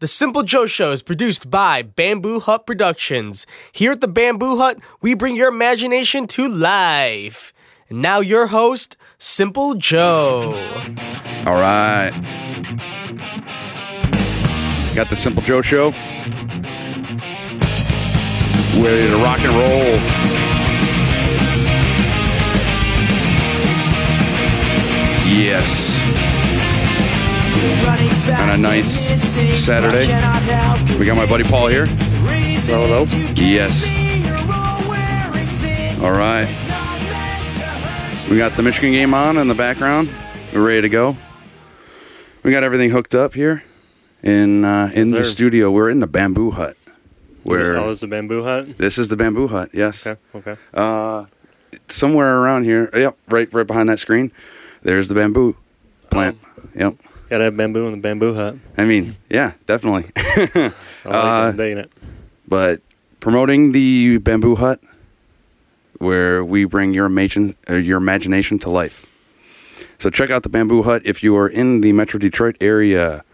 The Simple Joe Show is produced by Bamboo Hut Productions. Here at the Bamboo Hut, we bring your imagination to life. And now, your host, Simple Joe. All right. Got the Simple Joe Show. Ready to rock and roll. Yes. On a nice Saturday. We got my buddy Paul here. Hello. Yes. All right. We got the Michigan game on in the background. We're ready to go. We got everything hooked up here in uh, in the studio. We're in the bamboo hut. Where Oh, this is a bamboo hut. this is the bamboo hut. Yes. Okay. Okay. Uh, somewhere around here. Yep. Right. Right behind that screen. There's the bamboo plant. Yep. Gotta have bamboo in the bamboo hut. I mean, yeah, definitely. I like Uh, it. but promoting the bamboo hut where we bring your imagine uh, your imagination to life so check out the bamboo hut if you are in the metro detroit area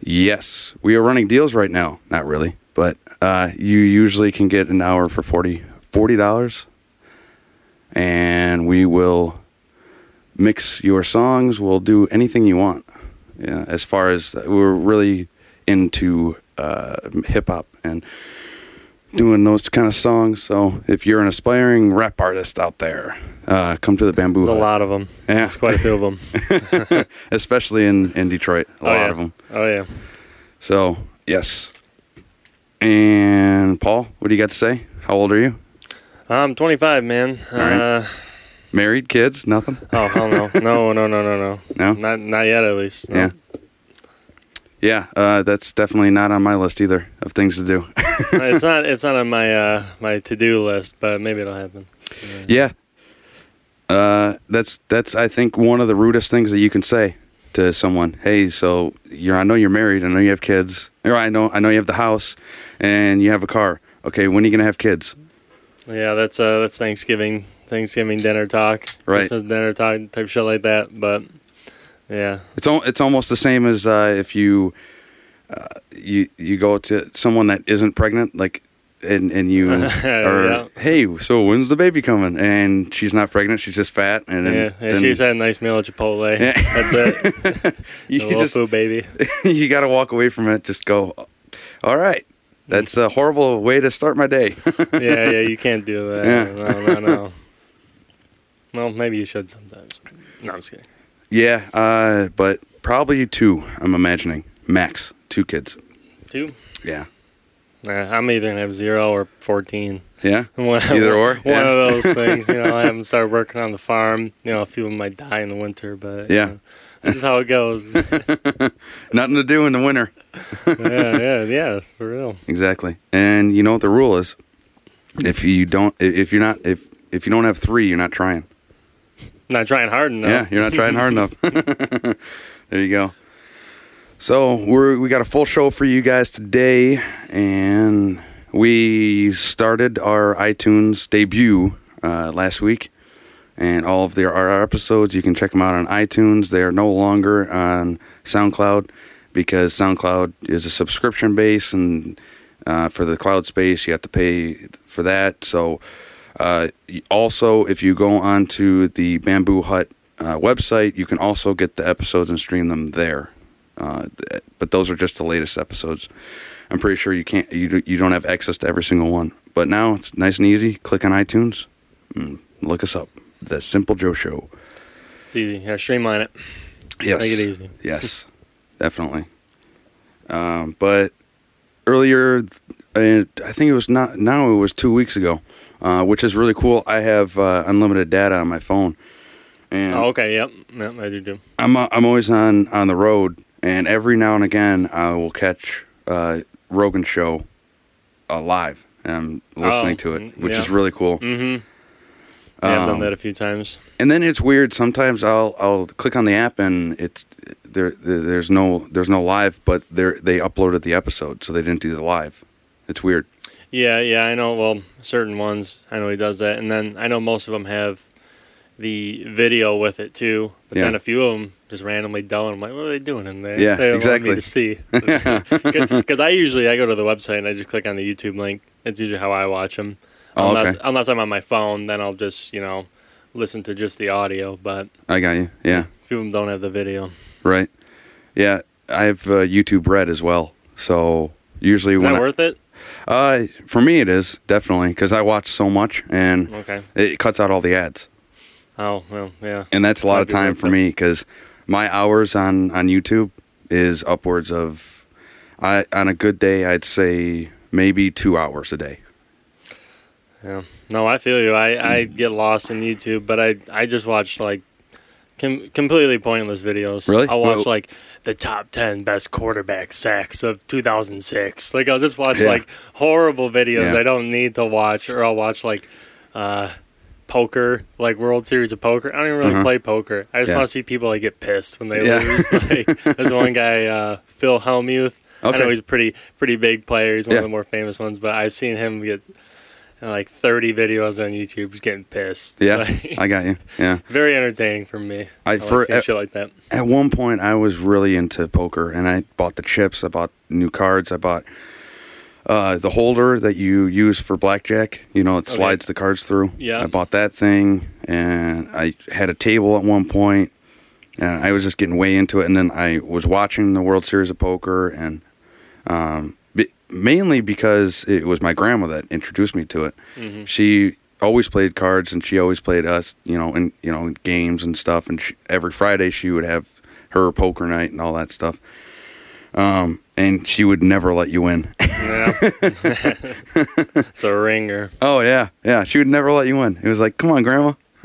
yes we are running deals right now not really but uh, you usually can get an hour for 40 dollars and we will mix your songs we'll do anything you want yeah, as far as we're really into uh, hip hop and doing those kind of songs. So if you're an aspiring rap artist out there, uh, come to the Bamboo There's a lot of them. Yeah. There's quite a few of them. especially in, in Detroit. A oh, lot yeah. of them. Oh yeah. So yes. And Paul, what do you got to say? How old are you? I'm 25, man. right. Uh, Married, kids, nothing? oh hell no, no, no, no, no, no. No? Not not yet, at least. No. Yeah. Yeah, uh, that's definitely not on my list either of things to do. it's not. It's not on my uh, my to do list, but maybe it'll happen. Yeah. Uh, that's that's I think one of the rudest things that you can say to someone. Hey, so you're I know you're married, I know you have kids. Or I know I know you have the house and you have a car. Okay, when are you gonna have kids? Yeah, that's uh, that's Thanksgiving Thanksgiving dinner talk, Right. Christmas dinner talk, type shit like that. But yeah, It's al- it's almost the same as uh, if you uh, you you go to someone that isn't pregnant, like. And, and you are Yeah. hey so when's the baby coming and she's not pregnant she's just fat and then, yeah. yeah then she's had a nice meal at Chipotle. Yeah. That's it. you a just food baby. you got to walk away from it. Just go. All right, that's a horrible way to start my day. yeah, yeah, you can't do that. Yeah. No, no, no. Well, maybe you should sometimes. No, I'm just kidding. yeah, uh, but probably two. I'm imagining max two kids. Two? Yeah, Nah, I'm either gonna have zero or fourteen. yeah. One, Either or, One yeah. of those things. You know, I haven't started working on the farm. You know, a few of them might die in the winter, but you Yeah. know, this is how it goes. Nothing to do in the winter. Yeah, yeah, yeah, for real. Exactly. And you know what the rule is? If you don't, if you're not, if if you don't have three, you're not trying. Not trying hard enough. Yeah, you're not trying hard enough. there you go. So we're we got a full show for you guys today, and we started our iTunes debut uh, last week, and all of their our episodes you can check them out on iTunes. They are no longer on SoundCloud because SoundCloud is a subscription base, and uh, for the cloud space you have to pay for that. So uh, also, if you go onto the Bamboo Hut uh, website, you can also get the episodes and stream them there. Uh, but those are just the latest episodes. I'm pretty sure you can't, you, you don't have access to every single one. But now it's nice and easy. Click on iTunes, and look us up. The Simple Joe Show. It's easy. Yeah, streamline it. Yes. Make it easy. Yes, definitely. Um, but earlier, I think it was not now. It was two weeks ago, uh, which is really cool. I have uh, unlimited data on my phone, and Oh, okay. Yep. Yep. I do too. I'm uh, I'm always on on the road, and every now and again I will catch uh, Rogan's show uh, live. And I'm listening Oh, to it, mm, which yeah. is really cool. Mm-hmm. Yeah, I've done Um, that a few times. and then it's weird. Sometimes I'll I'll click on the app and it's there. there- There's no there's no live, but they they uploaded the episode, so they didn't do the live. It's weird. Yeah, yeah, I know. Well, certain ones, I know he does that, and then I know most of them have the video with it too. But Yeah. then a few of them just randomly and I'm like, what are they doing in there? Yeah, they don't exactly. Want me to see because I usually I go to the website and I just click on the YouTube link. It's usually how I watch them. Oh, unless okay. unless I'm on my phone, then I'll just you know listen to just the audio. But I got you. Yeah. a few of them don't have the video. Right. Yeah. I have uh, YouTube Red as well. So usually Is when that I, worth it? Uh, for me it is definitely because I watch so much and Okay. it cuts out all the ads, Oh well, yeah. and that's a lot Might of time for me because my hours on on YouTube is upwards of I on a good day I'd say maybe two hours a day. Yeah. No, I feel you. I, I get lost in YouTube, but I I just watch like com- completely pointless videos. Really? I'll watch Well- like the top 10 best quarterback sacks of 2006. Like I'll just watch Yeah. like horrible videos Yeah. I don't need to watch or I'll watch like uh poker, like World Series of Poker. I don't even really Uh-huh. play poker. I just Yeah. want to see people like get pissed when they lose. Like there's one guy uh Phil Hellmuth. I know he's a pretty pretty big player. He's one of the more famous ones, but I've seen him get uh, like 30 videos on YouTube just getting pissed. Yeah, Like, I got you. Yeah. very entertaining for me. I- I, for- seeing shit like that. At one point, I was really into poker, and I bought the chips. I bought new cards. I bought uh, the holder that you use for blackjack. You know, it Okay. slides the cards through. Yeah. I bought that thing, and I had a table at one point, and I was just getting way into it. And then I was watching the World Series of Poker, and um, mainly because it was my grandma that introduced me to it. hmm She always played cards, and she always played us, you know, in you know games and stuff. And she, every Friday she would have her poker night and all that stuff. Um, and she would never let you win. Yeah. it's a ringer. oh yeah, yeah. She would never let you win. It was like, come on, grandma.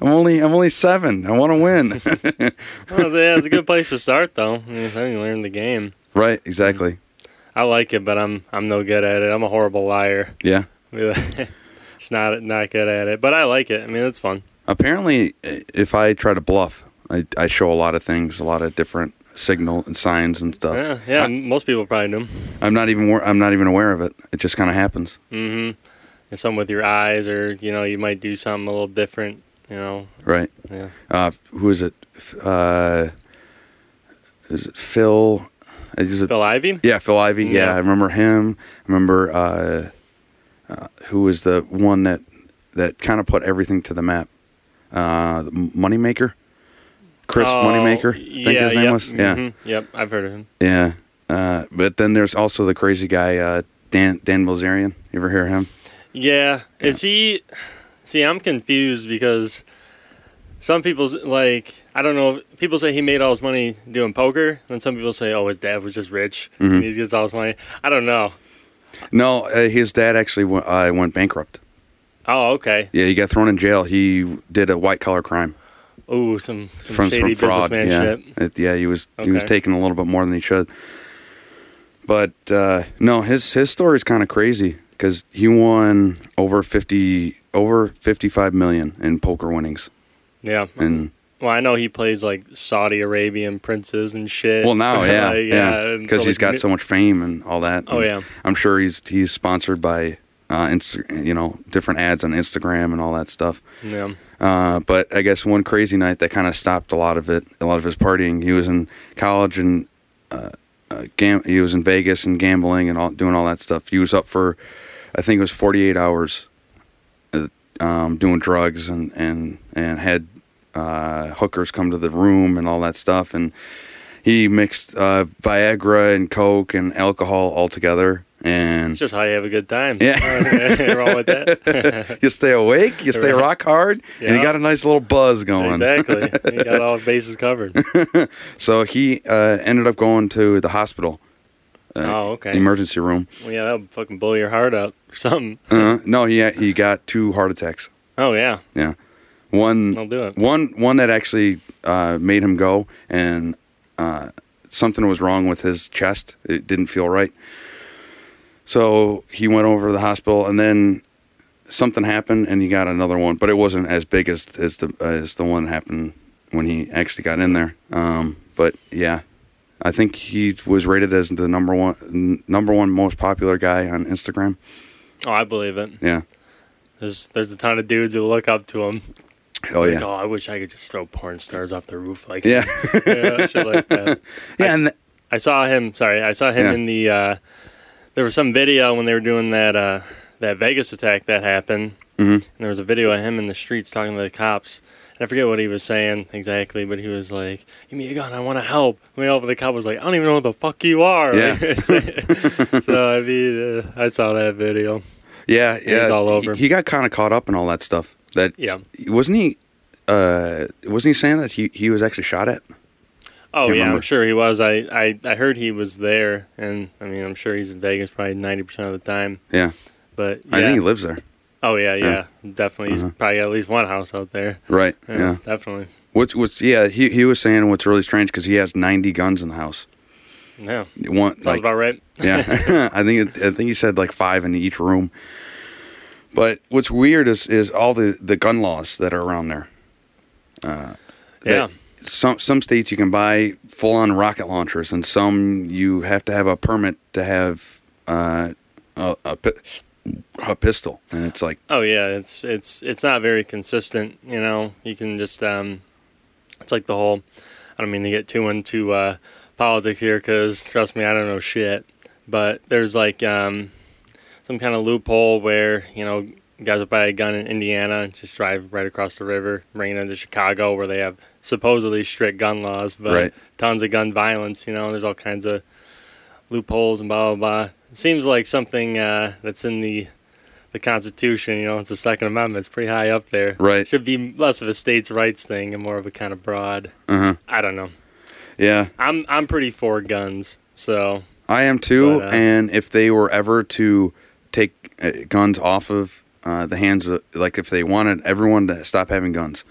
I'm only I'm only seven. I want to win. Well, yeah, it's a good place to start though. I mean, you learn the game. right, exactly. I like it, but I'm I'm no good at it. I'm a horrible liar. Yeah. it's not not good at it, but I like it. I mean, it's fun. Apparently, if I try to bluff, I, I show a lot of things, a lot of different signal and signs and stuff. Yeah, yeah. I- most people probably do. I'm not even I'm not even aware of it. It just kind of happens. Mm-hmm. And some with your eyes, or you know, you might do something a little different. You know, Right. yeah. Uh, who is it? Uh, is it Phil? Is it, Bill Ivey. yeah, Phil Ivey. Yeah. Yeah. I remember him. I remember uh, uh, who was the one that that kind of put everything to the map. Uh, the Moneymaker, Chris Oh, Moneymaker. I think yeah, his name yep, was. Yeah, mhm, Yep, I've heard of him. yeah. Uh, but then there's also the crazy guy uh, Dan Dan Bilzerian. You ever hear of him? Yeah. Is he? See, I'm confused because some people's like I don't know. People say he made all his money doing poker, and some people say, oh, his dad was just rich Mhm. and he gets all his money. I don't know. No, uh, his dad actually went, uh, went bankrupt. Oh, okay. Yeah, he got thrown in jail. He did a white collar crime. Oh, some some from, shady from fraud. businessman Yeah, shit. It- yeah, he was he was taking a little bit more than he should. But uh, no, his his story is kind of crazy because he won over fifty over fifty five million in poker winnings, Yeah. and Well, I know he plays like Saudi Arabian princes and shit. well now yeah Like, yeah because for, he's got so much fame and all that. Oh And yeah. I'm sure he's he's sponsored by uh, Insta, you know different ads on Instagram and all that stuff. Yeah. Uh, but I guess one crazy night that kind of stopped a lot of it, a lot of his partying. He was in college and uh, uh, gam- he was in Vegas and gambling and all, doing all that stuff. He was up for, I think it was 48 hours, uh, um, doing drugs and and and had uh, hookers come to the room and all that stuff. And he mixed uh, Viagra and Coke and alcohol all together. And It's just how you have a good time. Yeah. Wrong with that. you stay awake, you stay Right. rock hard, and you got a nice little buzz going. exactly. You got all the bases covered. So he uh, ended up going to the hospital, uh, Oh, okay. emergency room. Well, yeah, that'll fucking blow your heart out or something. Uh, no, he he got two heart attacks. Oh yeah. yeah, One I'll do it. one one that actually uh, made him go, and uh, something was wrong with his chest. It didn't feel right. So he went over to the hospital, and then something happened, and he got another one, but it wasn't as big as as the as the one that happened when he actually got in there. Um, but yeah, I think he was rated as the number one number one most popular guy on Instagram. Oh, I believe it. Yeah. There's there's a ton of dudes who look up to him. Oh Like, yeah, oh, I wish I could just throw porn stars off the roof like yeah, yeah, shit like that. yeah, and th- I saw him. Sorry, I saw him Yeah. in the. Uh, there was some video when they were doing that uh, that Vegas attack that happened, mm-hmm. and there was a video of him in the streets talking to the cops. And I forget what he was saying exactly, but he was like, "Give me a gun, I want to help." And the the cop was like, "I don't even know who the fuck you are." Yeah. so I mean, uh, I saw that video. yeah, yeah. He's all over. He, he got kind of caught up in all that stuff. That Yeah. wasn't he. Uh, wasn't he saying that he he was actually shot at? Oh yeah, remember. I'm sure he was. I, I I heard he was there, and I mean, I'm sure he's in Vegas probably ninety percent of the time. Yeah, But I yeah. think he lives there. Oh yeah, Yeah. yeah, definitely. He's Uh-huh. probably got at least one house out there. Right. Yeah, yeah. definitely. What's what's yeah? He he was saying what's really strange because he has ninety guns in the house. Yeah, One sounds like about right. yeah, I think it, I think he said like five in each room. But what's weird is is all the the gun laws that are around there. Uh, Yeah, Some some states you can buy full on rocket launchers, and some you have to have a permit to have uh, a, a pi- a pistol, and it's like Oh yeah, it's it's it's not very consistent. You know, you can just um, it's like the whole. I don't mean to get too into uh, politics here, because trust me, I don't know shit. But there's like um, some kind of loophole where you know guys will buy a gun in Indiana and just drive right across the river, bring it into Chicago, where they have supposedly strict gun laws, but Right. tons of gun violence. You know, there's all kinds of loopholes and blah blah blah. Seems like something uh, that's in the the Constitution. You know, it's the Second Amendment. It's pretty high up there. Right. Should be less of a states' rights thing and more of a kind of broad. uh-huh. I don't know. yeah. I'm I'm pretty for guns. So I am too. But, uh, and if they were ever to guns off of uh, the hands of, like, if they wanted everyone to stop having guns,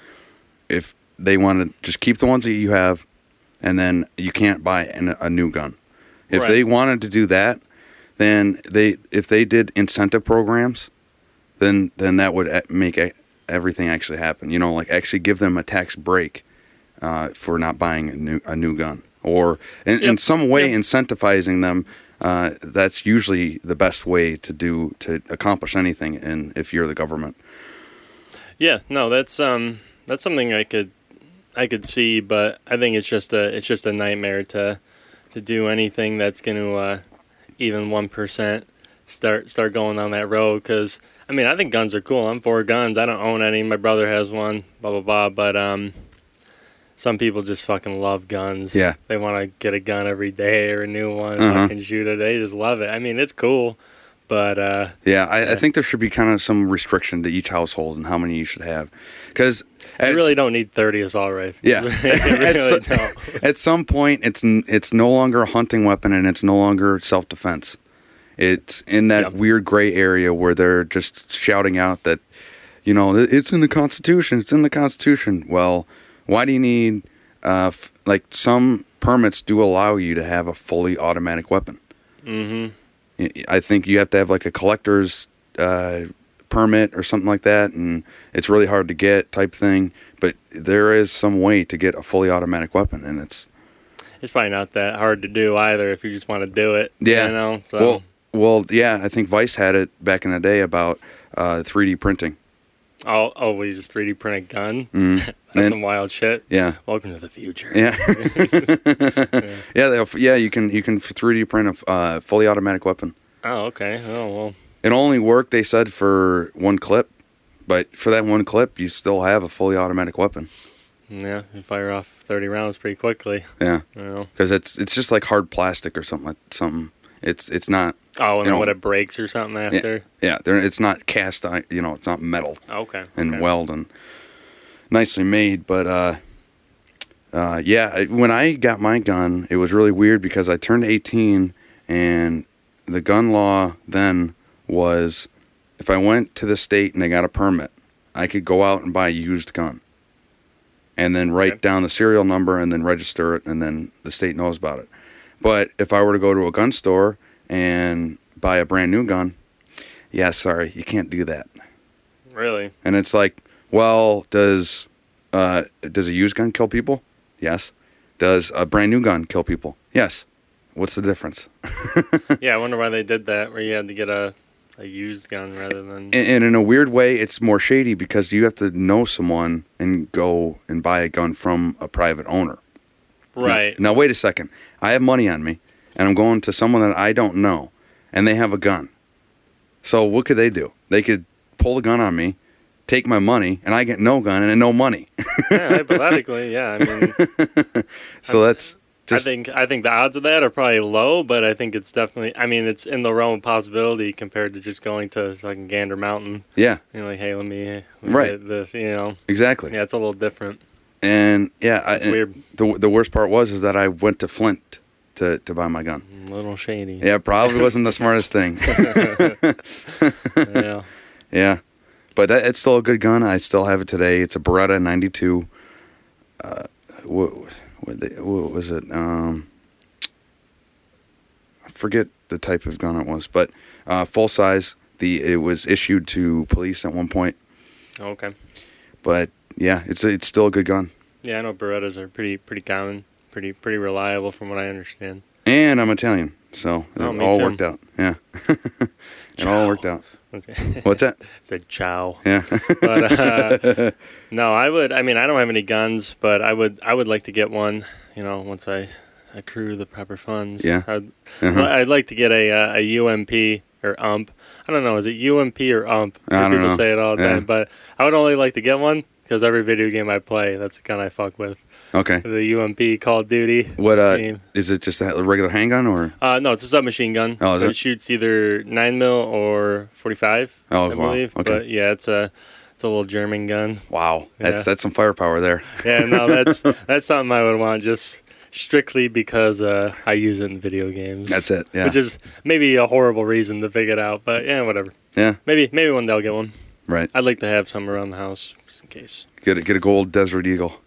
if they wanted just keep the ones that you have, and then you can't buy an, a new gun. If Right. they wanted to do that, then they if they did incentive programs, then then that would make e- everything actually happen. You know, like actually give them a tax break uh, for not buying a new a new gun, or in, in some way Yep. incentivizing them. Uh, that's usually the best way to do to accomplish anything. And if you're the government, yeah, no, that's um that's something I could I could see, but I think it's just a it's just a nightmare to to do anything that's going to uh, even one percent start start going down that road. Because I mean, I think guns are cool. I'm for guns. I don't own any. My brother has one. Blah blah blah. But um, some people just fucking love guns. Yeah. they want to get a gun every day or a new one, Uh-huh. fucking shoot it. They just love it. I mean, it's cool, but uh, yeah, I, I think there should be kind of some restriction to each household and how many you should have, because you really don't need thirty assault rifles. Yeah. At so- At some point, it's it's no longer a hunting weapon and it's no longer self defense. It's in that Yeah. weird gray area where they're just shouting out that, you know, it's in the Constitution. It's in the Constitution. Well, why do you need, uh, f- like some permits do allow you to have a fully automatic weapon. Mm-hmm. I- think you have to have like a collector's uh, permit or something like that, and it's really hard to get type thing. But there is some way to get a fully automatic weapon, and it's It's probably not that hard to do either if you just want to do it. Yeah. You know. So. well, well, yeah. I think Vice had it back in the day about uh, 3D printing. We just 3D print a gun. Mm. That's And- some wild shit. yeah, Welcome to the future. yeah, yeah. they'll- Yeah, you can you can 3D print a uh, fully automatic weapon. Oh, okay. Oh well. It only worked, they said, for one clip, but for that one clip, you still have a fully automatic weapon. Yeah, you fire off 30 rounds pretty quickly. Yeah, You know. because it's it's just like hard plastic or something like something. It's it's not. Oh, and You know- what it breaks or something after. Yeah, they're, it's not cast. iron- You know, it's not metal Okay. and okay. weld and nicely made. But uh, uh, yeah, when I got my gun, it was really weird because I turned 18 and the gun law then was if I went to the state and I got a permit, I could go out and buy a used gun and then write Okay. down the serial number and then register it and then the state knows about it. But if I were to go to a gun store and buy a brand new gun, yeah, sorry, you can't do that. Really? And it's like, well, does uh, does a used gun kill people? Yes. Does a brand new gun kill people? Yes. What's the difference? yeah, I wonder why they did that. Where you had to get a a used gun rather than. And, and in a weird way, it's more shady because you have to know someone and go and buy a gun from a private owner. Right. Now, wait a second. I have money on me, and I'm going to someone that I don't know, and they have a gun. So what could they do? They could pull the gun on me, take my money, and I get no gun and no money. yeah, hypothetically, yeah. I mean, so that's just I think I think the odds of that are probably low, but I think it's definitely. I mean, it's in the realm of possibility compared to just going to fucking Gander Mountain. yeah, You know, like, hey, let me, let me Right. get this. You know, exactly. yeah, it's a little different. And yeah, I, the the worst part was is that I went to Flint to to buy my gun. a little shady. Yeah, probably wasn't the smartest thing. yeah. Yeah, but it's still a good gun. I still have it today. It's a Beretta 92. Uh, what, what, they, what was it? Um, I forget the type of gun it was, but uh, full size. The it was issued to police at one point, Okay. but yeah, it's it's still a good gun. Yeah, I know Berettas are pretty pretty common, pretty pretty reliable from what I understand. And I'm Italian, so Oh, it me all too. worked out. Yeah, it all worked out. What's that? Said ciao. Yeah, But uh, no, I would. I mean, I don't have any guns, but I would. I would like to get one. You know, once I accrue the proper funds. Yeah. I'd, Uh-huh. I'd like to get a uh, a UMP or UMP. I don't know. Is it UMP or UMP? I don't People know. say it all the Yeah. time, but I would only like to get one because every video game I play, that's the gun I fuck with. okay. The UMP Call of Duty. What uh, Same. is it? Just a regular handgun or? Uh, no, it's a submachine gun. Oh, is it? it? shoots either nine mil or forty five. Oh, I wow. believe. Okay. But yeah, it's a it's a little German gun. Wow, that's Yeah. that's some firepower there. Yeah, no, that's that's something I would want just strictly because uh, I use it in video games. That's it. Yeah. Which is maybe a horrible reason to pick it out, but yeah, whatever. Yeah. Maybe maybe one day I'll get one. Right. I'd like to have some around the house just in case. Get a, get a gold Desert Eagle.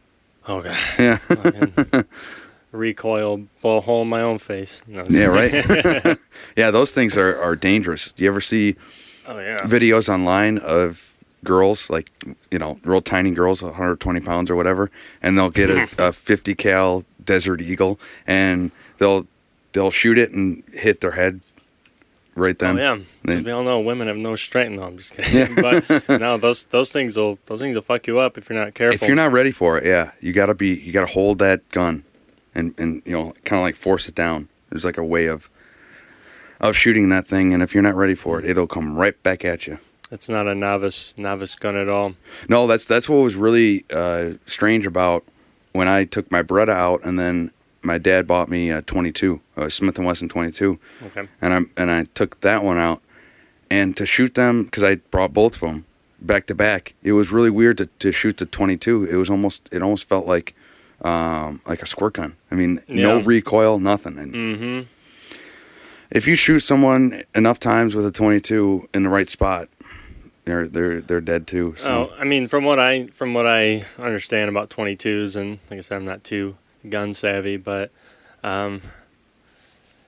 Oh god. Yeah. Oh, Fucking recoil blow a hole in my own face. No, Yeah. Right. yeah. Those things are are dangerous. Do you ever see oh yeah. videos online of girls like you know real tiny girls 120 pounds or whatever and they'll get a, a 50 cal desert eagle and they'll they'll shoot it and hit their head right then Oh yeah, They- we all know women have no strength. No, I'm just kidding. but no, those those things will those things will fuck you up if you're not careful. if you're not ready for it yeah you gotta be you gotta hold that gun and and you know kind of like force it down there's like a way of of shooting that thing and if you're not ready for it it'll come right back at you It's not a novice novice gun at all. No, that's that's what was really uh, strange about when I took my Beretta out, and then my dad bought me a 22, a Smith and Wesson 22, Okay. and I and I took that one out, and to shoot them because I brought both of them back to back. It was really weird to, to shoot the 22. It was almost it almost felt like um, like a squirt gun. I mean, no recoil, nothing. And Mm-hmm. if you shoot someone enough times with a 22 in the right spot, they're they're they're dead too. So. Oh, I mean, from what I from what I understand about 22s, and like I said, I'm not too gun savvy, but um,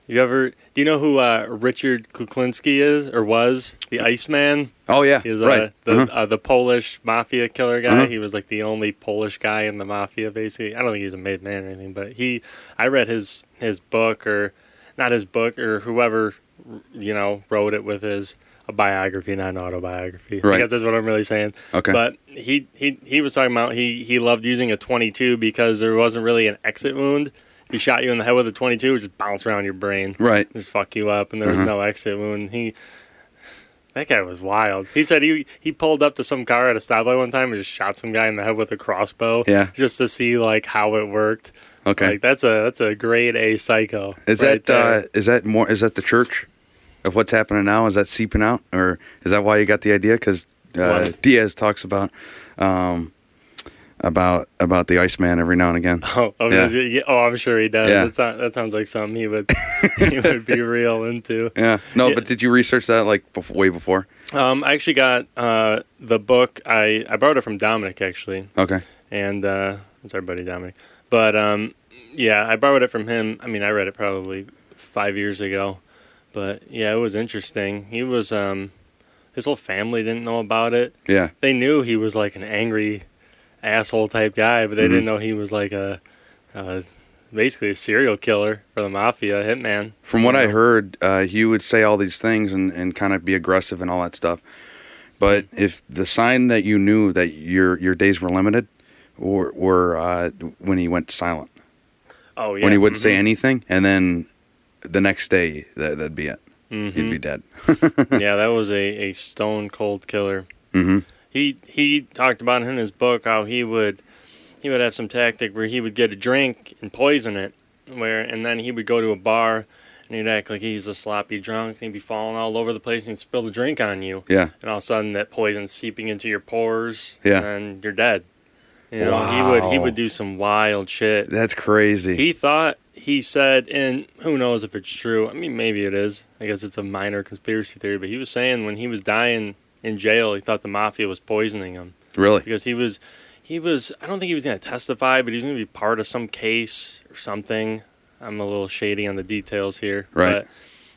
you ever do you know who uh, Richard Kuklinski is or was the Iceman? Oh yeah, He was uh, right. the Uh-huh. uh, the Polish mafia killer guy. Uh-huh. He was like the only Polish guy in the mafia, basically. I don't think he's a made man or anything, but he. I read his his book or not his book or whoever you know wrote it with his a biography, not an autobiography. Right. I guess that's what I'm really saying. Okay. But he he he was talking about he he loved using a 22 because there wasn't really an exit wound. If he shot you in the head with a 22, it would just bounce around your brain right. just fuck you up, and there was Uh-huh. no exit wound. He, that guy was wild. He said he he pulled up to some car at a stoplight one time and just shot some guy in the head with a crossbow. Yeah. just to see like how it worked. Okay. Like that's a that's a grade A psycho. is right that uh, is that more? Is that the church of what's happening now? Is that seeping out, or is that why you got the idea? Because uh, Diaz talks about um, about about the Iceman every now and again. Oh, oh, Yeah. yeah, oh, I'm sure he does. Yeah. That, sound, that sounds like something he would he would be real into. Yeah. No, Yeah. but did you research that like bef- way before? Um, I actually got uh, the book. I I borrowed it from Dominic actually. Okay. and uh, it's our buddy Dominic. But um, yeah, I borrowed it from him. I mean, I read it probably five years ago, but yeah, it was interesting. He was um, his whole family didn't know about it. Yeah. They knew he was like an angry asshole type guy, but they Mhm. didn't know he was like a, a basically a serial killer for the mafia, hitman. From what I heard, uh, he would say all these things and, and kind of be aggressive and all that stuff. But if the sign that you knew that your your days were limited, were, were uh, when he went silent, Oh yeah. when he wouldn't say mhm, anything, and then the next day that that'd be it. He'd mhm. be dead. yeah, that was a, a stone cold killer. hmm He he talked about in his book how he would he would have some tactic where he would get a drink and poison it, where and then he would go to a bar and he'd act like he's a sloppy drunk and he'd be falling all over the place and he'd spill the drink on you, Yeah. and all of a sudden that poison's seeping into your pores, Yeah. and you're dead. You know, he would he would do some wild shit. That's crazy. He thought he said, and who knows if it's true. I mean, maybe it is. I guess it's a minor conspiracy theory. But he was saying when he was dying in jail, he thought the mafia was poisoning him really? because he was, he was. I don't think he was going to testify, but he was going to be part of some case or something. I'm a little shady on the details here, Right. But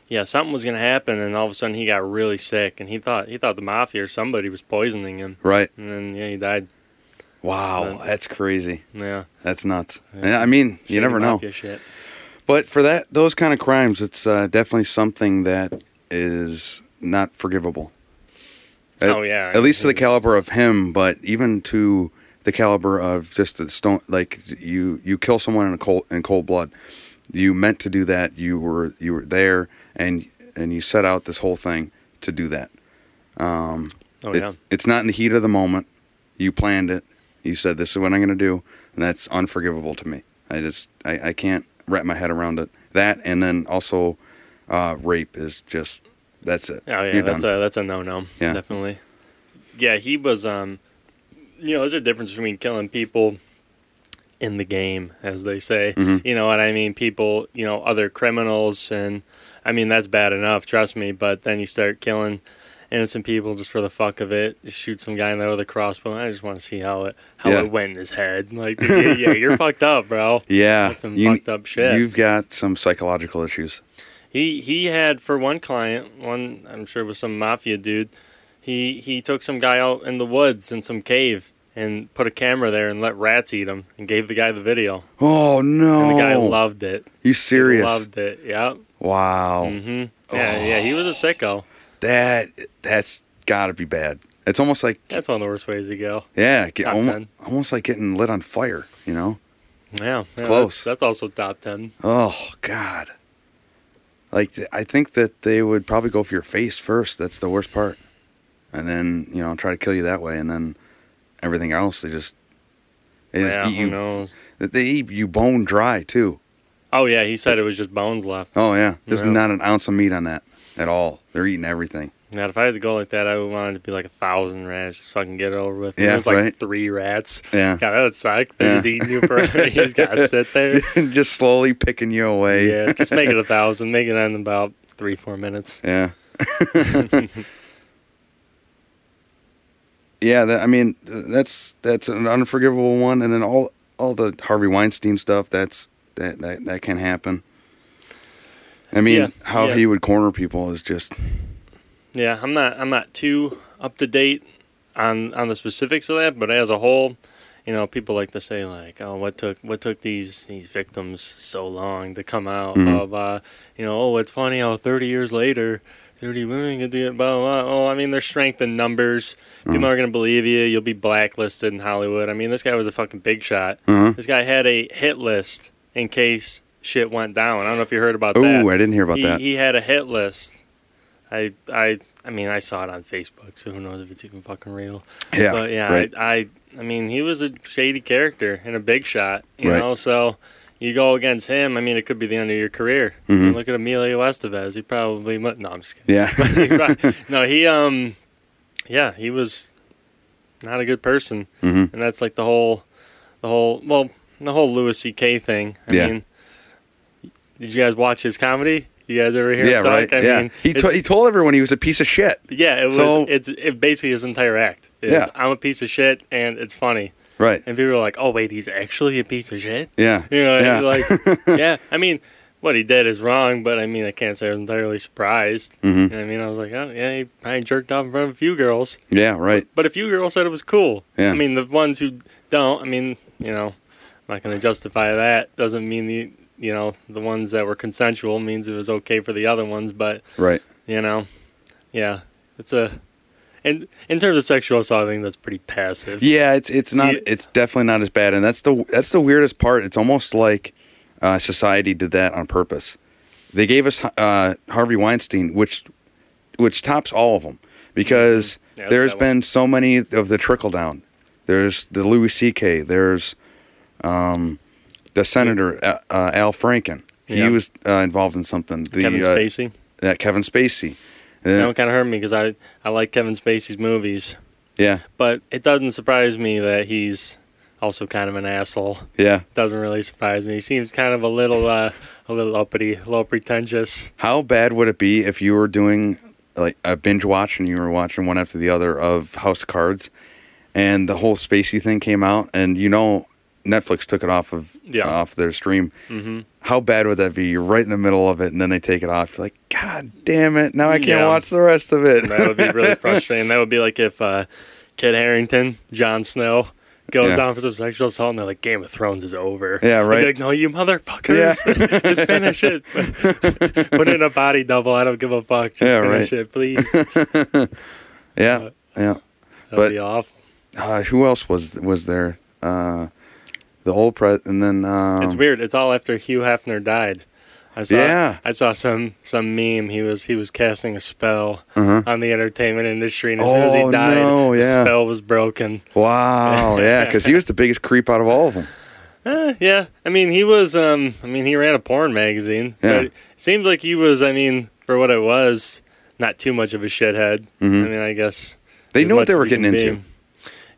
yeah, something was going to happen, and all of a sudden he got really sick, and he thought he thought the mafia or somebody was poisoning him, Right. and then yeah, he died. Wow. That's crazy. Yeah, That's nuts. Yeah, I mean, you never know. But for that, those kind of crimes, it's uh, definitely something that is not forgivable. At, oh yeah, at least to the caliber of him, but even to the caliber of just the stone. Like you, you kill someone in a cold in cold blood. You meant to do that. You were you were there, and and you set out this whole thing to do that. Um, Oh it- yeah. It's not in the heat of the moment. You planned it. You said this is what I'm going to do, and that's unforgivable to me. I just I, I can't wrap my head around it. That and then also uh, rape is just that's it. Oh yeah, You're that's done. a that's a no no. Yeah. Definitely. Yeah, he was um you know, there's a difference between killing people in the game, as they say. Mhm. You know what I mean? People, you know, other criminals and I mean that's bad enough, trust me, but then you start killing innocent people just for the fuck of it. Just shoot some guy in there with a crossbow. I just want to see how it how Yeah. it went in his head. Like yeah, yeah, you're fucked up, bro. yeah, That's some you- fucked up shit. You've got some psychological issues. He he had for one client, one I'm sure it was some mafia dude. He he took some guy out in the woods in some cave and put a camera there and let rats eat him and gave the guy the video. Oh no! And the guy loved it. You He serious? loved it. Yeah. wow, Mm-hmm. Yeah, yeah, he was a sicko. That that's got to be bad. It's almost like That's one of the worst ways to go. yeah, get, Top almo- 10. almost like getting lit on fire. You know? Yeah, yeah, close. That's, that's also top ten. Oh God! Like I think that they would probably go for your face first. That's the worst part, and then you know try to kill you that way, and then everything else they just they just yeah, eat who you. knows? They eat you bone dry too. Oh yeah, he said it was just bones left. Oh yeah, there's Yeah. not an ounce of meat on that at all. They're eating everything. Now, if I had to go like that, I would want it to be like a thousand rats. Just fucking get it over with. Yeah, it was like right. three rats. Yeah, God, that would suck. They're Yeah. just eating you for you just gotta sit there. just slowly picking you away. Yeah, just make it a thousand. Make it in about three, four minutes. Yeah. yeah, that, I mean that's that's an unforgivable one, and then all all the Harvey Weinstein stuff. That's that that, that can happen. I mean, Yeah, how yeah. he would corner people is just Yeah, I'm not I'm not too up to date on on the specifics of that, but as a whole, you know, people like to say like, oh, what took what took these these victims so long to come out? Mhm. Blah blah. You know, oh, it's funny how 30 years later. 30 women get the blah, blah, blah. Oh, I mean, there's strength in numbers. People Mhm. aren't going to believe you. You'll be blacklisted in Hollywood. I mean, this guy was a fucking big shot. uh This guy had a hit list in case shit went down. I don't know if you heard about that. Oh, I didn't hear about he, that. he had a hit list. I I I mean I saw it on Facebook, so who knows if it's even fucking real. yeah, but yeah, right. I, I I mean he was a shady character and a big shot, you Right. know. So you go against him. I mean, it could be the end of your career. I Mhm. mean, look at Emilio Estevez. He probably no, I'm just kidding. yeah, He no, he um, yeah, he was not a good person, Mm-hmm. and that's like the whole, the whole well, the whole Louis C.K. thing. I Yeah. mean, did you guys watch his comedy? You guys ever hear yeah, him talk? right. I yeah, mean, he to- he told everyone he was a piece of shit. yeah, it was. So- it's it basically his entire act. Is, Yeah. I'm a piece of shit, and it's funny. Right. And people are like, "Oh wait, he's actually a piece of shit." Yeah. You know, Yeah. like, yeah. I mean, what he did is wrong, but I mean, I can't say I was entirely surprised. hmm what I mean, I was like, oh yeah, he probably jerked off in front of a few girls, Yeah. Right. but a few girls said it was cool. Yeah. I mean, the ones who don't, I mean, you know, I'm not going to justify that. Doesn't mean the you know the ones that were consensual means it was okay for the other ones, but Right. you know, yeah, it's a. And in terms of sexual assault, I think that's pretty passive. Yeah, it's it's not Yeah. it's definitely not as bad, and that's the that's the weirdest part. It's almost like uh, society did that on purpose. They gave us uh, Harvey Weinstein, which which tops all of them, because Mm-hmm. Yeah, there's that one. been so many of the trickle down. There's the Louis C.K. There's um, the senator uh, uh, Al Franken. He Yeah. was uh, involved in something. The, Kevin uh, Spacey. uh, Kevin Spacey. That one kind of hurt me because I I like Kevin Spacey's movies, yeah, but it doesn't surprise me that he's also kind of an asshole. yeah. Doesn't really surprise me. He seems kind of a little uh, a little uppity, a little pretentious. How bad would it be if you were doing like a binge watch and you were watching one after the other of House of Cards, and the whole Spacey thing came out, and you know Netflix took it off of Yeah. off their stream. hmm How bad would that be? You're right in the middle of it, and then they take it off. You're like, God damn it! Now I can't Yeah. watch the rest of it. That would be really frustrating. That would be like if uh, Kit Harington, Jon Snow, goes Yeah. down for some sexual assault, and they're like, "Game of Thrones is over." Yeah, right. like, no, you motherfuckers, yeah. just finish it. Put in a body double. I don't give a fuck. Just Yeah, finish right. it, please. yeah, yeah. That'd But- be awful. Uh, who else was was there? Uh, the old pres, and then um, it's weird. It's all after Hugh Hefner died. I saw, Yeah. I saw some some meme. He was he was casting a spell Uh-huh. on the entertainment industry, and as soon as Oh, he died, no, the yeah. spell was broken. Wow, yeah, because he was the biggest creep out of all of them. Eh, yeah, I mean he was. Um, I mean he ran a porn magazine. Yeah. It seems like he was. I mean, for what it was, not too much of a shithead. Mhm. I mean, I guess They knew what they were getting into. be.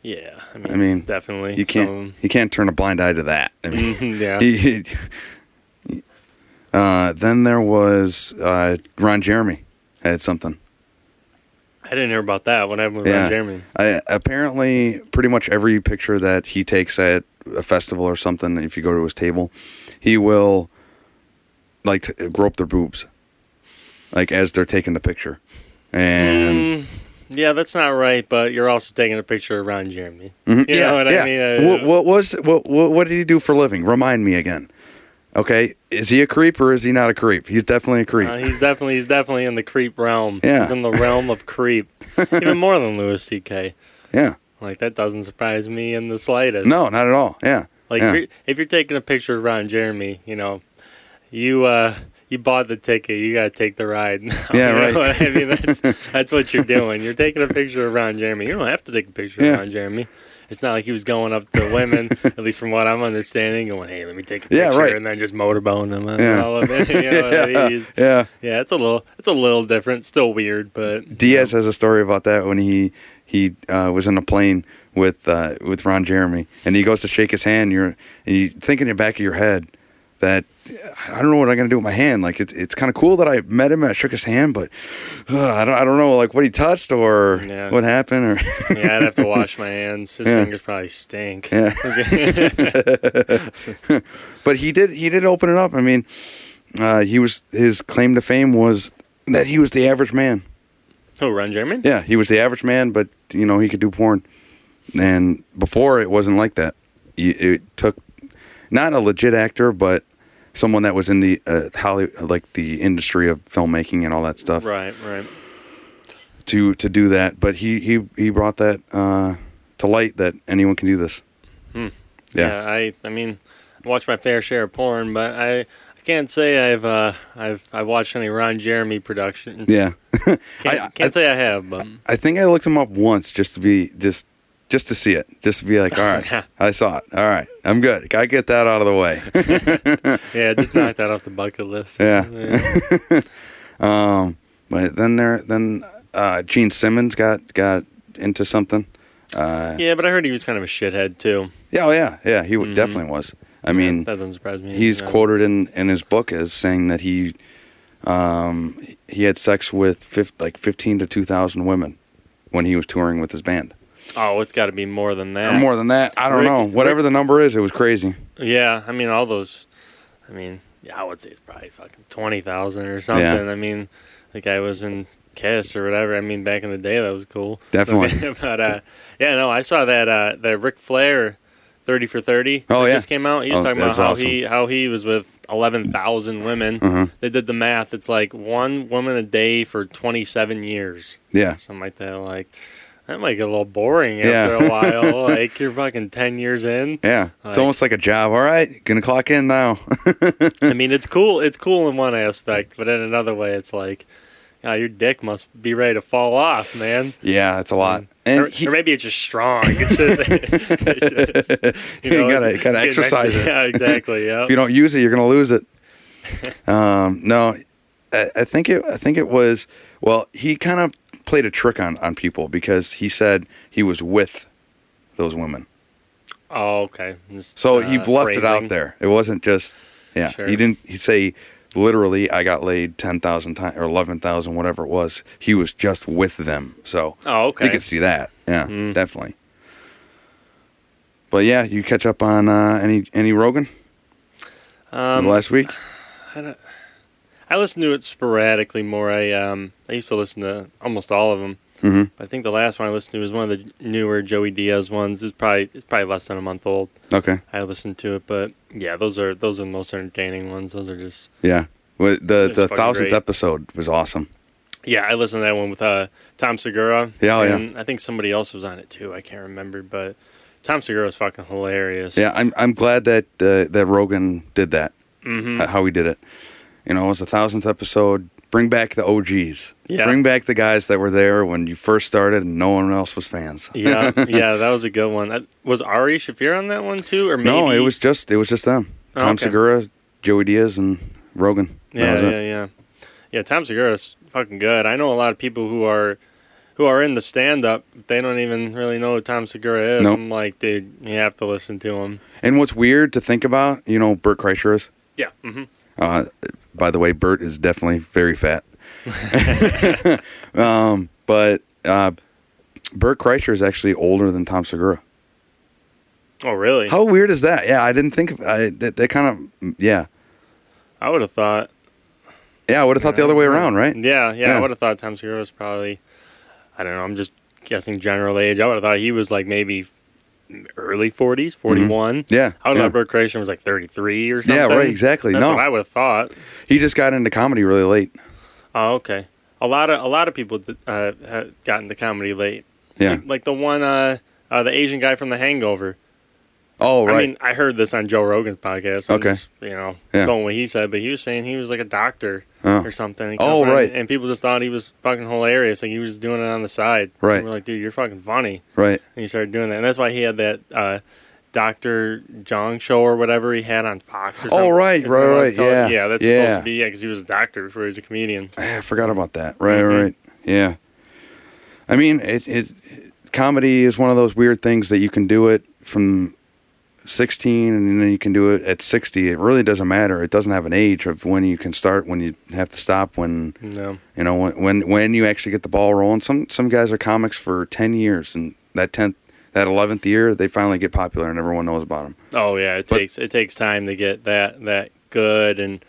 Yeah, I mean, I mean, definitely. You can't you can't turn a blind eye to that. I mean, yeah. he- he- uh, then there was uh, Ron Jeremy had something. I didn't hear about that. What happened with Yeah. Ron Jeremy? I, apparently, pretty much every picture that he takes at a festival or something, if you go to his table, he will like to grope their boobs, like as they're taking the picture, and Mm, yeah, that's not right. But you're also taking a picture of Ron Jeremy. Mhm, You know what I mean? Uh, what, what was what, what what did he do for a living? Remind me again. Okay, is he a creep or is he not a creep? He's definitely a creep. Uh, he's definitely he's definitely in the creep realm. Yeah. He's in the realm of creep, even more than Louis C.K. yeah. Like that doesn't surprise me in the slightest. No, not at all. Yeah. Like yeah. if, you're, if you're taking a picture of Ron Jeremy, you know, you uh you bought the ticket, you gotta take the ride. now, Yeah, you right. what I mean, that's that's what you're doing. You're taking a picture of Ron Jeremy. You don't have to take a picture Yeah. of Ron Jeremy. It's not like he was going up to women, at least from what I'm understanding, going, "Hey, let me take a picture," Yeah, right. and then just motorboning them and Yeah. all of it. You know I yeah. yeah, it's a little, it's a little different. Still weird, but Diaz has a story about that when he he uh, was in a plane with uh, with Ron Jeremy, and he goes to shake his hand. You're and you think in the back of your head that I don't know what I'm gonna do with my hand. Like it's it's kind of cool that I met him and I shook his hand, but uh, I don't I don't know like what he touched or Yeah. what happened or yeah, I'd have to wash my hands. His Yeah. fingers probably stink. yeah. but he did he did open it up. I mean, uh, he was his claim to fame was that he was the average man. Oh, Ron Jeremy? Yeah, he was the average man, but you know he could do porn. And before it wasn't like that. You- It took not a legit actor, but someone that was in the uh, Hollywood, like the industry of filmmaking and all that stuff, Right, right. to to do that. But he he he brought that uh, to light that anyone can do this. Hmm. Yeah. Yeah, I I mean, I watch my fair share of porn, but I, I can't say I've uh I've I've watched any Ron Jeremy productions. Yeah, Can't, I- can't I- say I have, but I think I looked him up once just to be just just to see it, just to be like, all right, I saw it. All right, I'm good. Gotta get that out of the way. yeah, just knock that off the bucket list. Yeah. Um, but then there, then uh, Gene Simmons got got into something. Uh, Yeah, but I heard he was kind of a shithead too. yeah, oh yeah, yeah, he w Mhm. definitely was. I mean, that doesn't surprise me. he's quoted in in his book as saying that he um, he had sex with fif- like fifteen to two thousand women when he was touring with his band. Oh, it's got to be more than Or that. more than that, I don't Rick- know. Whatever Rick- the number is, it was crazy. Yeah, I mean all those. I mean, yeah, I would say it's probably fucking twenty thousand or something. Yeah. I mean, the guy was in Kiss or whatever. I mean, back in the day, that was cool. Definitely. but uh, yeah, no, I saw that uh, that Ric Flair Thirty for Thirty. Oh, yeah. just came out. He was Oh, talking about how awesome. he how he was with eleven thousand women. Mhm. They did the math. It's like one woman a day for twenty seven years, Yeah. something like that. Like that might get a little boring Yeah. after a while. like you're fucking ten years in. Yeah. It's almost like a job. All right, gonna clock in now. I mean, it's cool. It's cool in one aspect, but in another way, it's like, yeah, your dick must be ready to fall off, man. yeah, it's a lot. or, And he, or maybe it's just strong. It's just, it's just, You gotta- it's- gotta it's exercise it. Yeah, exactly. Yeah. if you don't use it, you're gonna lose it. um, no, I, I think it. I think it was. Well, he kind of played a trick on on people because he said he was with those women. Oh, okay. Just, So uh, he left it out there. It wasn't just. Yeah, Sure. he didn't. He'd say literally, I got laid ten thousand times or eleven thousand, whatever it was. He was just with them. So Oh, okay. you could see that. Yeah, Mm. definitely. But yeah, you catch up on uh, any any Rogan Um, last week? I listen to it sporadically more. I um I used to listen to almost all of them. hmm I think the last one I listened to was one of the newer Joey Diaz ones. It's probably it's probably less than a month old. Okay. I listened to it, but yeah, those are those are the most entertaining ones. Those are just Yeah. Well, the the thousandth episode was awesome. yeah. I listened to that one with uh, Tom Segura. Yeah, oh, yeah. and I think somebody else was on it too. I can't remember, but Tom Segura is fucking hilarious. Yeah, I'm I'm glad that uh, that Rogan did that. hmm How he did it. You know, it was the thousandth episode. Bring back the OGs. Yeah. Bring back the guys that were there when you first started and no one else was fans. yeah, yeah, that was a good one. That, was Ari Shaffir on that one too, or maybe? No, it was just it was just them. Oh, Tom okay. Segura, Joey Diaz, and Rogan. Yeah, yeah, it. yeah, yeah. Tom Segura's fucking good. I know a lot of people who are who are in the stand up. They don't even really know who Tom Segura is. Nope. I'm like, dude, you have to listen to him. And what's weird to think about, you know, Bert Kreischer is. Yeah. hmm Uh, by the way, Bert is definitely very fat. um, but uh, Bert Kreischer is actually older than Tom Segura. Oh, really? How weird is that? Yeah, I didn't think of I, that. That kind of yeah, I would have thought. yeah. I would have thought the other way around, right? Yeah, yeah. Yeah. I would have thought Tom Segura was probably. I don't know. I'm just guessing general age. I would have thought he was like maybe early 40s, 41. Yeah, I would Mm-hmm. yeah. Bert Kreischer was like 33 or something. Yeah, right, exactly. That's No. what I would have thought. He just got into comedy really late. Oh, okay. A lot of a lot of people uh, have got into comedy late. Yeah. Like, like the one, uh, uh, the Asian guy from The Hangover. Oh, right. I mean, I heard this on Joe Rogan's podcast. so Okay. just, you know, Yeah. going what he said, but he was saying he was like a doctor Oh. or something. Oh, right. And people just thought he was fucking hilarious. Like he was just doing it on the side. Right. And we're like, dude, you're fucking funny. right. And he started doing that, and that's why he had that. Uh, Dr. Jong show or whatever he had on Fox or Oh, something. right, Is that right, right, yeah, Yeah, that's yeah. supposed to be, yeah, because he was a doctor before he was a comedian. Eh, I forgot about that. Right, Mhm. right. Yeah. I mean, it, it comedy is one of those weird things that you can do it from 16 and then you can do it at 60. It really doesn't matter. It doesn't have an age of when you can start, when you have to stop, when No. you know when when, when you actually get the ball rolling. Some some guys are comics for 10 years and that 10th that 11th year they finally get popular and everyone knows about them. Oh yeah, it But- takes it takes time to get that that good and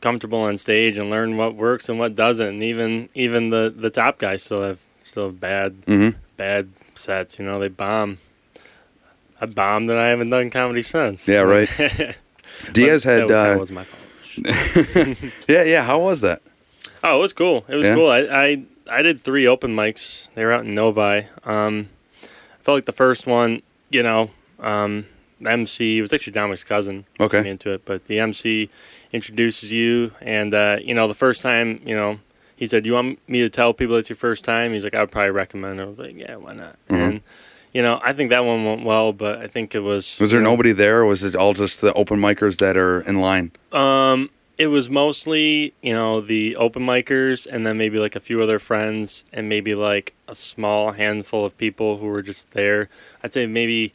comfortable on stage and learn what works and what doesn't. And even even the the top guys still have still have bad Mhm. bad sets. You know, they bomb. I bombed and I haven't done comedy since. Yeah, right. Diaz had that, uh, was my fault. Yeah, yeah, how was that? Oh, it was cool. It was Yeah? cool. I, I I did three open mics. They were out in Novi. Um, I felt like the first one, you know, um, the MC it was actually Dominic's cousin. Okay. into it, but the MC introduces you, and uh, you know, the first time, you know, he said, "You want me to tell people it's your first time?" He's like, "I would probably recommend." it. I was like, "Yeah, why not?" Mhm. And you know, I think that one went well, but I think it was Was there nobody there or was it all just the open micers that are in line? Um, it was mostly you know the open micers, and then maybe like a few other friends, and maybe like a small handful of people who were just there. I'd say maybe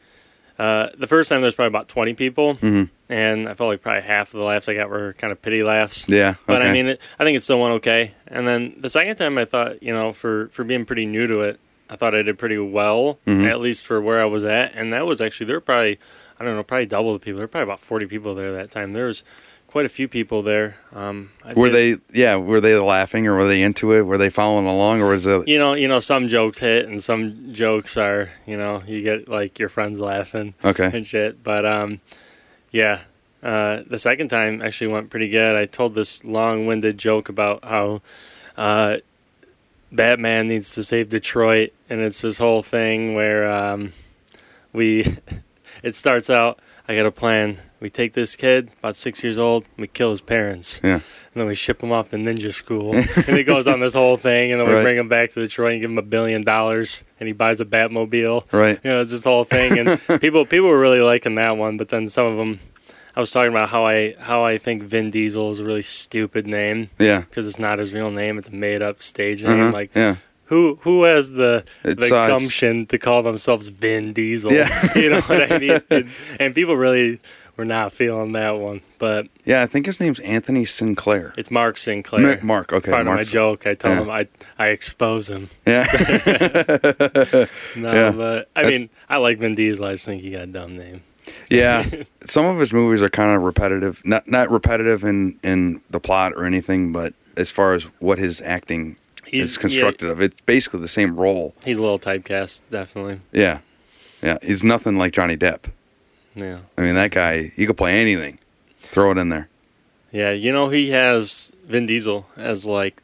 uh, the first time there was probably about twenty people, Mhm. and I felt like probably half of the laughs I got were kind of pity laughs. Yeah. But I mean, it, I think it still went okay. And then the second time, I thought, you know, for for being pretty new to it, I thought I did pretty well, Mhm. at least for where I was at. And that was actually there were probably, I don't know, probably double the people. There were probably about forty people there that time. There was quite a few people there. Um, I Were did- they? Yeah. Were they laughing or were they into it? Were they following along or was it? You know, you know, some jokes hit and some jokes are, you know, you get like your friends laughing Okay. and shit. But um, yeah, uh, the second time actually went pretty good. I told this long-winded joke about how uh, Batman needs to save Detroit, and it's this whole thing where um, we. it starts out. I got a plan. We take this kid, about six years old, and we kill his parents. Yeah. And then we ship him off to ninja school. and he goes on this whole thing, and then we Right. bring him back to Detroit and give him a billion dollars, and he buys a Batmobile. Right. You know, it's this whole thing, and people people were really liking that one. But then some of them, I was talking about how I how I think Vin Diesel is a really stupid name Yeah. because it's not his real name; it's a made up stage name. Uh-huh. Like yeah. who who has the It's, the gumption to call themselves Vin Diesel? Yeah. you know what I mean. And, and people really were not feeling that one, but Yeah. I think his name's Anthony Sinclair. it's Mark Sinclair. Ma- Mark. It's Okay. part of my joke. I tell Yeah. him I I expose him. Yeah. No, Yeah. but I That's- mean I like Vin Diesel. I just think he got a dumb name. Yeah. Some of his movies are kind of repetitive. Not not repetitive in in the plot or anything, but as far as what his acting He's is constructed of, it's basically the same role. He's a little typecast, definitely. Yeah. Yeah. He's nothing like Johnny Depp. Yeah. I mean, that guy, he could play anything. Throw it in there. Yeah, you know he has Vin Diesel has like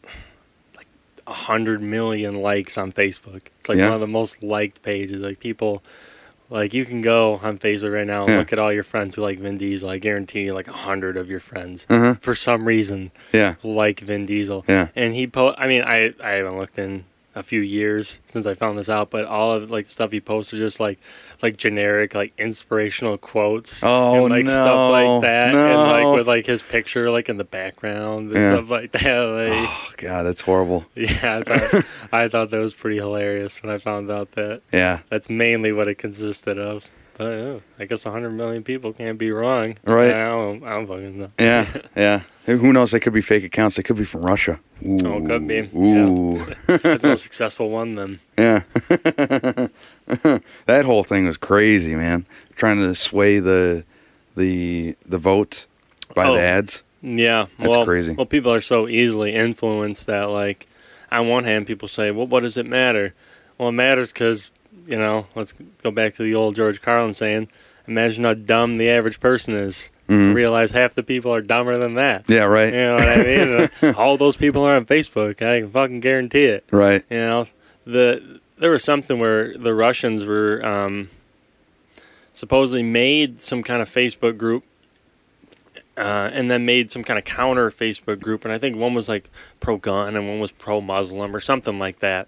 like a hundred million likes on Facebook. It's like Yeah. one of the most liked pages. Like people like you can go on Facebook right now and Yeah. look at all your friends who like Vin Diesel. I guarantee you like a hundred of your friends Uh-huh. for some reason Yeah. like Vin Diesel. Yeah. And he po I mean I I haven't looked in a few years since I found this out, but all of like stuff he posts are just like like generic like inspirational quotes Oh, and like no. stuff like that and like with like his picture like in the background and Yeah. stuff like that. Like, Oh, God, that's horrible. yeah, I thought, I thought that was pretty hilarious when I found out that Yeah. that's mainly what it consisted of. Oh, yeah, I guess 100 million people can't be wrong. Right. I don't, I don't fucking know. Yeah. Yeah. Who knows? They could be fake accounts. They could be from Russia. Ooh. Oh, could be. Ooh. That's the most successful one then. Yeah. that whole thing was crazy, man. Trying to sway the the the vote by Oh. the ads. Yeah, That's well, crazy. Well, people are so easily influenced that, like, on one hand, people say, "Well, what does it matter?" Well, it matters because you know. Let's go back to the old George Carlin saying, "Imagine how dumb the average person is." Mhm. Realize half the people are dumber than that. Yeah, right. You know what I mean? All those people are on Facebook. I can fucking guarantee it. Right. You know, the there was something where the Russians were um, supposedly made some kind of Facebook group, uh, and then made some kind of counter Facebook group, and I think one was like pro gun and one was pro Muslim or something like that,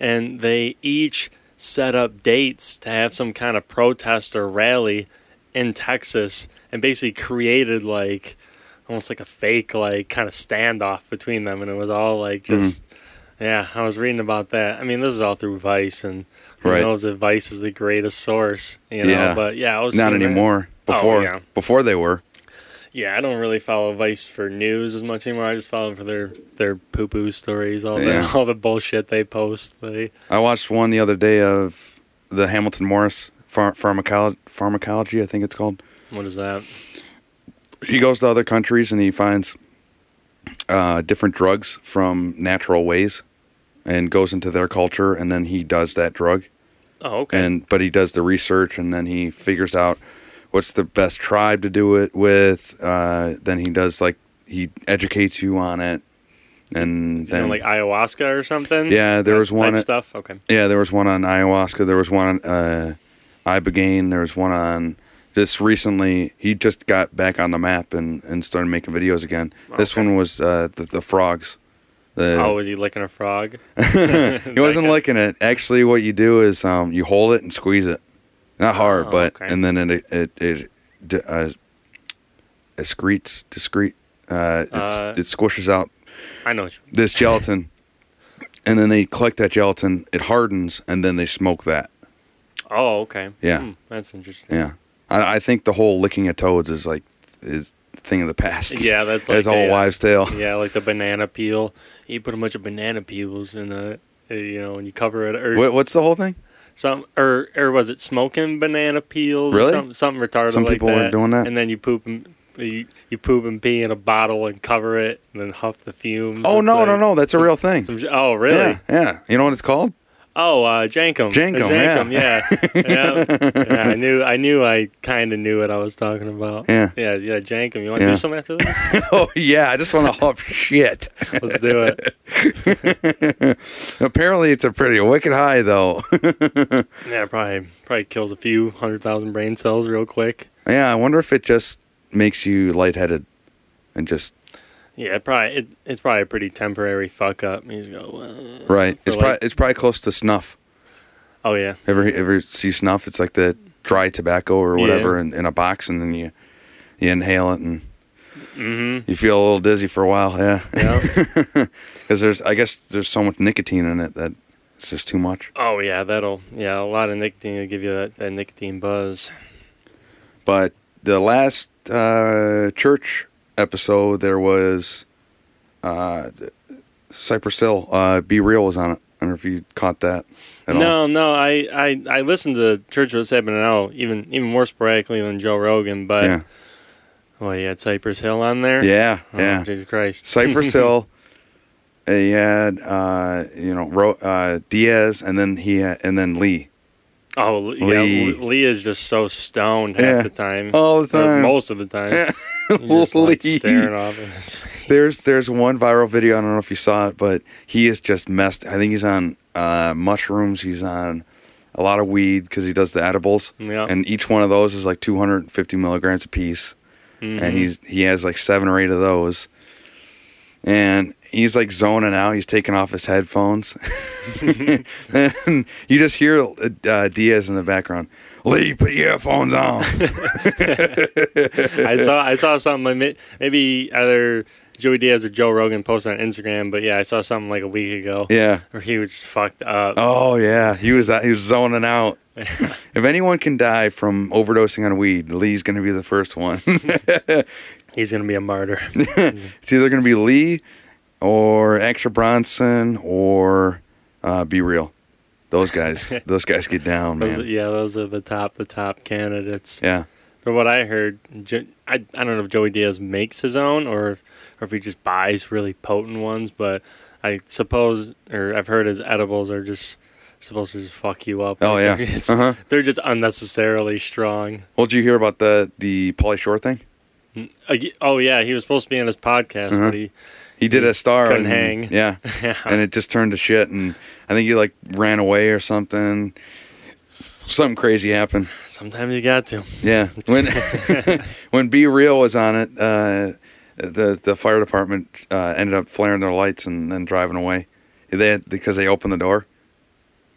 and they each set up dates to have some kind of protest or rally in Texas, and basically created like almost like a fake like kind of standoff between them, and it was all like mm-hmm. just. Yeah, I was reading about that. I mean, this is all through Vice, and who Right. knows if Vice is the greatest source, you know? Yeah. But yeah, I was Not seeing that. anymore. Oh, Before yeah. before they were. Yeah, I don't really follow Vice for news as much anymore. I just follow for their their poo poo stories, all Yeah. the all the bullshit they post. They I watched one the other day of the Hamilton Morris phar- pharmacology, pharmacology, I think it's called. what is that? He goes to other countries and he finds uh, different drugs from natural ways and goes into their culture and then he does that drug. Oh, okay. and but he does the research and then he figures out what's the best tribe to do it with. Uh, then he does like he educates you on it, and Is then like ayahuasca or something? Yeah, there That was one at- stuff. Okay. yeah, there was one on ayahuasca. There was one on uh, ibogaine. There was one on just recently. He just got back on the map and, and started making videos again. This one was uh, the, the frogs. The, oh, was he licking a frog? he wasn't licking it. Actually, what you do is um, you hold it and squeeze it, not hard, Oh, but okay. and then it it it, it uh, excretes discrete. Uh, it's, Uh, it squishes out I know. This gelatin, and then they collect that gelatin. It hardens, and then they smoke that. oh, okay. Yeah. Hmm, that's interesting. Yeah, I, I think the whole licking of toads is like is a thing of the past. Yeah, that's like it's a whole uh, wives' tale. Yeah, like the banana peel. You put a bunch of banana peels in a, uh, you know, and you cover it or What, what's the whole thing? Some or or was it smoking banana peels? Really? Or something, something retarded Some like people that. were doing that? And then you poop 'em- you, you poop and pee in a bottle and cover it and then huff the fumes. Oh no, like no, no! That's a real thing. some oh really? Yeah, yeah. You know what it's called? Oh, uh, Jenkem. Jenkem, Uh, yeah. yeah. yeah. I knew. I knew. I kind of knew what I was talking about. Yeah. Yeah. Yeah. Jenkem. You want to Yeah. do something after this? oh yeah, I just want to huff shit. Let's do it. Apparently, it's a pretty wicked high though. Yeah. Probably. Probably kills a few hundred thousand brain cells real quick. yeah, I wonder if it just makes you lightheaded and just Yeah. It probably. It, it's probably a pretty temporary fuck up. You just go. "Well." right. It's like- probably it's probably close to snuff. Oh yeah. Ever ever see snuff? It's like the dry tobacco or Yeah. whatever in, in a box, and then you you inhale it and Mm-hmm. you feel a little dizzy for a while. Yeah, Yeah. because there's I guess there's so much nicotine in it that it's just too much. oh yeah. That'll. Yeah. A lot of nicotine will give you that, that nicotine buzz. But the last uh, church episode, there was uh, Cypress Hill. Uh, B-Real was on it. I don't know if you caught that at all. No, no, I, I, I listened to Church What's Happening Now even even more sporadically than Joe Rogan, but Yeah, well, you had Cypress Hill on there. yeah, Oh, yeah. Jesus Christ. Cypress Hill. He had uh, you know Ro- uh, Diaz, and then he had, and then Lee Oh yeah, Lee. Lee. Lee is just so stoned half Yeah. the time. all the time. most of the time. Yeah. Just like staring off in his face. There's there's one viral video. I don't know if you saw it, but he is just messed. I think he's on uh, mushrooms. He's on a lot of weed because he does the edibles, Yeah. and each one of those is like 250 milligrams a piece. Mhm. and he's he has like seven or eight of those, and he's like zoning out. He's taking off his headphones, and you just hear uh, Diaz in the background. Lee, put your headphones on. I saw I saw something like maybe either Joey Diaz or Joe Rogan posted on Instagram, but yeah, I saw something like a week ago yeah. where he was just fucked up. Oh yeah, he was he was zoning out. if anyone can die from overdosing on weed, Lee's going to be the first one. He's gonna be a martyr. it's either going to be Lee or Extra Bronson or uh, B-Real. Those guys, those guys get down, Those, man. yeah, those are the top the top candidates. Yeah. From what I heard, I, I don't know if Joey Diaz makes his own or if, or if he just buys really potent ones, but I suppose or I've heard his edibles are just supposed to just fuck you up. Oh yeah. they're just, Uh-huh. they're just unnecessarily strong. Well, did you hear about the the Pauly Shore thing? Uh, Oh yeah, he was supposed to be on his podcast, Uh-huh. but he He did a star. couldn't and- hang. Yeah. and it just turned to shit. And I think you like ran away or something. Something crazy happened. sometimes you got to. Yeah. When when B-Real was on it, uh, the the fire department uh, ended up flaring their lights and then driving away. They had, because they opened the door.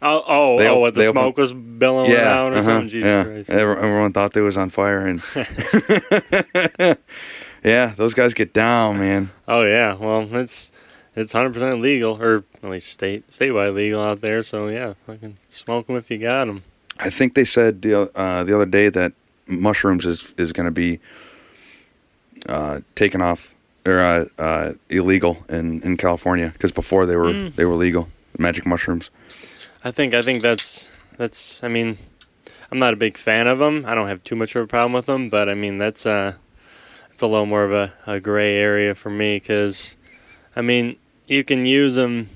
Oh oh They oh! What the smoke was billowing out or uh-huh, something? Jesus yeah. Christ! Everyone thought they was on fire, and yeah, those guys get down, man. Oh yeah, well it's it's hundred percent legal, or at least state statewide legal out there. So yeah, fucking smoke them if you got them. I think they said the uh, the other day that mushrooms is is going to be uh, taken off or uh, uh, illegal in, in California because before they were Mm. they were legal. Magic mushrooms. I think I think that's that's. I mean, I'm not a big fan of them. I don't have too much of a problem with them, but I mean that's uh, it's a little more of a, a gray area for me because, I mean, you can use them,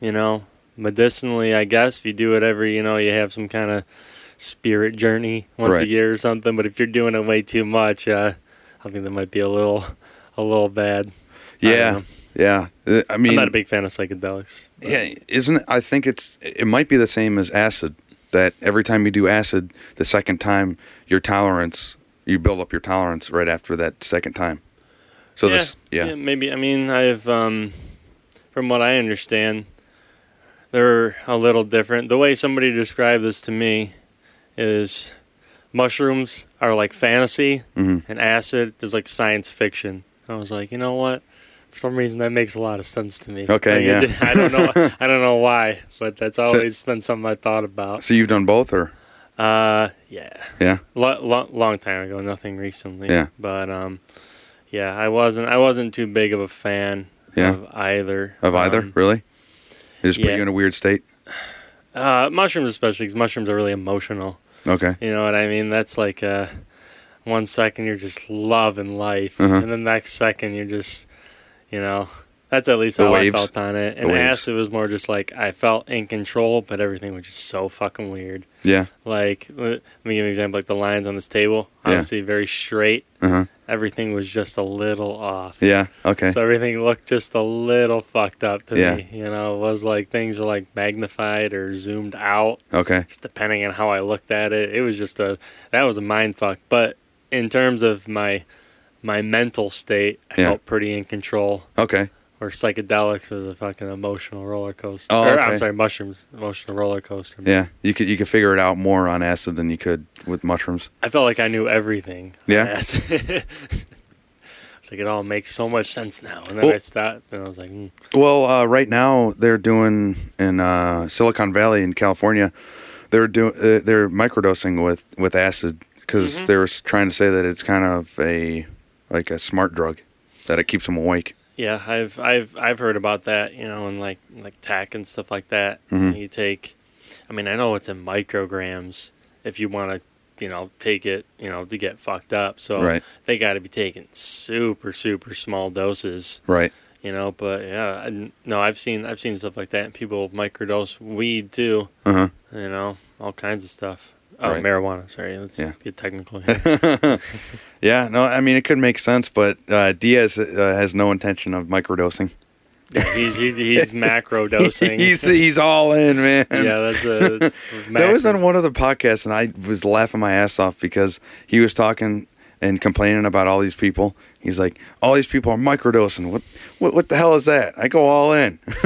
you know, medicinally. I guess if you do it every, you know, you have some kind of spirit journey once a year or something. But if you're doing it way too much, uh, I think that might be a little a little bad. Yeah, yeah. Uh, I mean, I'm not a big fan of psychedelics. but- yeah, isn't it? I think it's it might be the same as acid. That every time you do acid, the second time your tolerance, you build up your tolerance right after that second time. So this, yeah, maybe. I mean, I've um, from what I understand, they're a little different. The way somebody described this to me is mushrooms are like fantasy, hmm and acid is like science fiction. I was like, you know what? For some reason, that makes a lot of sense to me. Okay, Like, yeah. I don't know. I don't know why, but that's always been something I thought about. So you've done both, or Uh, yeah. Yeah. Lo- lo- long time ago, nothing recently. Yeah. But um, yeah, I wasn't. I wasn't too big of a fan Yeah. of either. of either? Um, Really? They just put you in a weird state. uh, mushrooms, especially because mushrooms are really emotional. Okay. You know what I mean? That's like uh, one second you're just loving life, Uh-huh. and the next second you're just, you know, that's at least The how waves. I felt on it. And acid was more just like I felt in control, but everything was just so fucking weird. Yeah. Like, let me give you an example. Like the lines on this table, Yeah. obviously very straight. Uh huh. Everything was just a little off. Yeah. Okay. So everything looked just a little fucked up to Yeah. me. You know, it was like things were like magnified or zoomed out, okay. just depending on how I looked at it. It was just a that was a mind fuck. But in terms of my my mental state, I Yeah. felt pretty in control. Okay. Or psychedelics was a fucking emotional roller coaster. Oh, Or. I'm sorry, mushrooms, emotional roller coaster. Yeah. You could you could figure it out more on acid than you could with mushrooms. I felt like I knew everything. Yeah? It's like it all makes so much sense now. And then Well- I stopped and I was like, mm. Well, uh, right now they're doing in uh, Silicon Valley in California. They're doing uh, they're microdosing with with acid because Mhm. they were s- trying to say that it's kind of a like a smart drug that it keeps them awake. Yeah, I've I've I've heard about that. You know, and like like tack and stuff like that. Mhm. You take, I mean, I know it's in micrograms if you want to. You know, take it. You know, to get fucked up. So Right. they got to be taking super, super small doses. Right. You know, but yeah, I, no, I've seen I've seen stuff like that. And people microdose weed too. Uh huh. You know, all kinds of stuff. Oh, Right. marijuana. Sorry, let's Yeah. get technical. Here. Yeah. No, I mean it could make sense, but uh, Diaz uh, has no intention of microdosing. yeah, he's he's he's macro dosing. he's he's all in, man. yeah, that's a. That's That was on one of the podcasts, and I was laughing my ass off because he was talking and complaining about all these people. He's like, "All these people are microdosing. What, what, what the hell is that?" I go all in,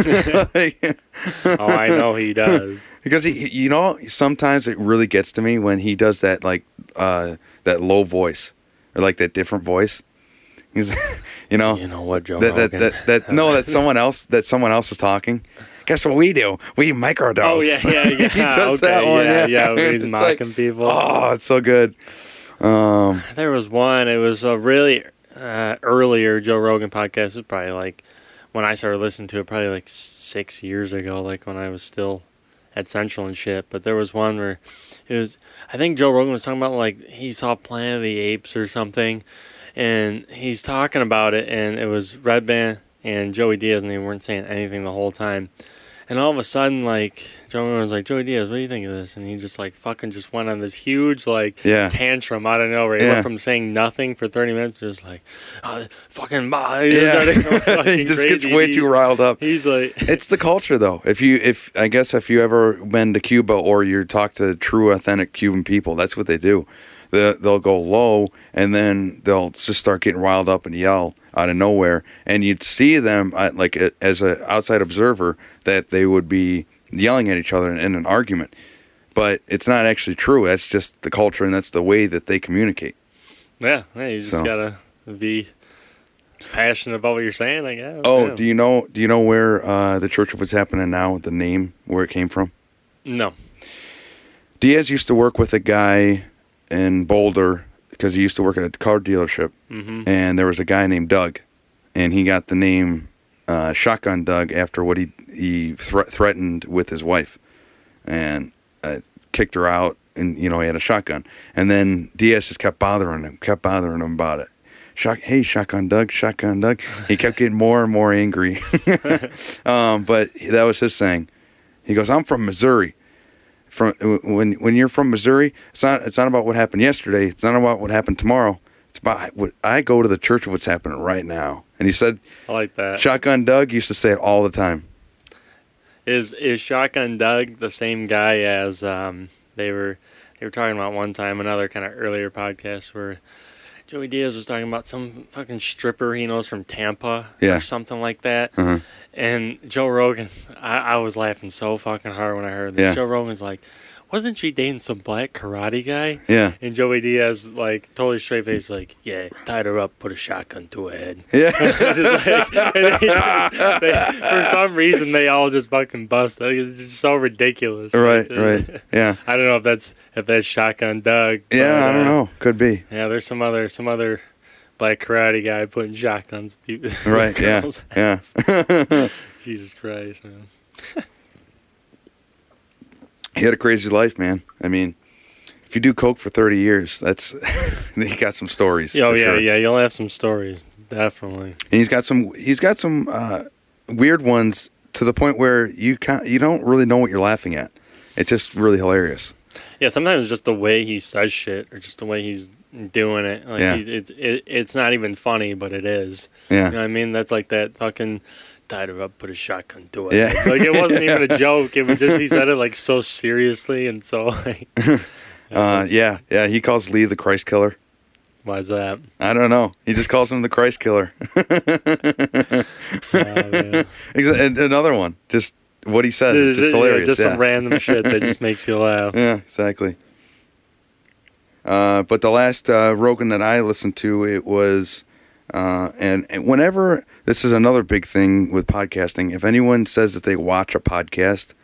Oh, I know he does. because he, you know, sometimes it really gets to me when he does that like uh, that low voice or like that different voice. He's, you know, You know what, Joe that, that, that, that no, that someone else that someone else is talking. Guess what we do? We microdose. Oh yeah, yeah, yeah. he does okay, that one. Yeah, Yeah, yeah. he's It's like, people. Oh, it's so good. Um, There was one. It was a really uh, earlier Joe Rogan podcast. is probably like when I started listening to it, probably like six years ago, like when I was still at Central and shit. But there was one where it was. I think Joe Rogan was talking about like he saw Planet of the Apes or something, and he's talking about it, and it was Redban and Joey Diaz, and they weren't saying anything the whole time. And all of a sudden, like Joe Rogan was like, "Joey Diaz, what do you think of this?" And he just like fucking just went on this huge like Yeah. tantrum out of nowhere. He Yeah. went from saying nothing for thirty minutes, to just like, oh, fucking, bah. He, yeah, just he just gets way He- too riled up. He's like, It's the culture, though. If you, if I guess, if you ever been to Cuba or you talk to true, authentic Cuban people, that's what they do. They, they'll go low and then they'll just start getting riled up and yell out of nowhere. And you'd see them, like as an outside observer, that they would be yelling at each other in, in an argument. But it's not actually true. That's just the culture and that's the way that they communicate. yeah, yeah, you just So. gotta be passionate about what you're saying, I guess. Oh, yeah. do you know? Do you know where uh, the Church of What's Happening Now, the name, where it came from? no, Diaz used to work with a guy in Boulder because he used to work at a car dealership, hmm and there was a guy named Doug, and he got the name uh, Shotgun Doug after what he he thre- threatened with his wife, and uh, kicked her out, and you know he had a shotgun, and then Diaz just kept bothering him, kept bothering him about it. Shot, hey, shotgun Doug, shotgun Doug. He kept getting more and more angry. um, but that was his saying. He goes, "I'm from Missouri." From when when you're from Missouri, it's not it's not about what happened yesterday. It's not about what happened tomorrow. It's about what I go to the church of what's happening right now. And he said, I like that. Shotgun Doug used to say it all the time. Is is Shotgun Doug the same guy as um they were they were talking about one time another kind of earlier podcast where Joey Diaz was talking about some fucking stripper he knows from Tampa Yeah. or something like that. Uh-huh. And Joe Rogan, I, I was laughing so fucking hard when I heard this. Yeah. Joe Rogan's like, wasn't she dating some black karate guy? Yeah, And Joey Diaz, like, totally straight face, like, yeah, tied her up, put a shotgun to her head. yeah, like- they- they- for some reason, they all just fucking bust. Like, it's just so ridiculous. right, right, yeah, I don't know if that's if that's shotgun Doug. yeah. I don't uh, know. Could be. Yeah, there's some other some other black karate guy putting shotguns. people- Right. Yeah, yeah. Jesus Christ, man. He had a crazy life, man. I mean, if you do coke for 30 years, that's you got some stories. Oh yeah, sure. yeah. You'll have some stories, definitely. And he's got some he's got some uh, weird ones to the point where you can you don't really know what you're laughing at. It's just really hilarious. Yeah, sometimes just the way he says shit, or just the way he's doing it. Like Yeah. he, it's it, it's not even funny, but it is. Yeah. You know what I mean? That's like that fucking tied her up, put a shotgun to it. Yeah. Like it wasn't even a joke. It was just he said it like so seriously and so like. Uh, yeah, yeah. He calls Lee the Christ killer. Why is that? I don't know. He just calls him the Christ killer. Oh, man. And another one, just what he says. It's just Yeah, hilarious. just yeah. some random shit that just makes you laugh. Yeah, exactly. Uh, but the last uh, Rogan that I listened to, it was, uh, and, and whenever this is another big thing with podcasting. If anyone says that they watch a podcast,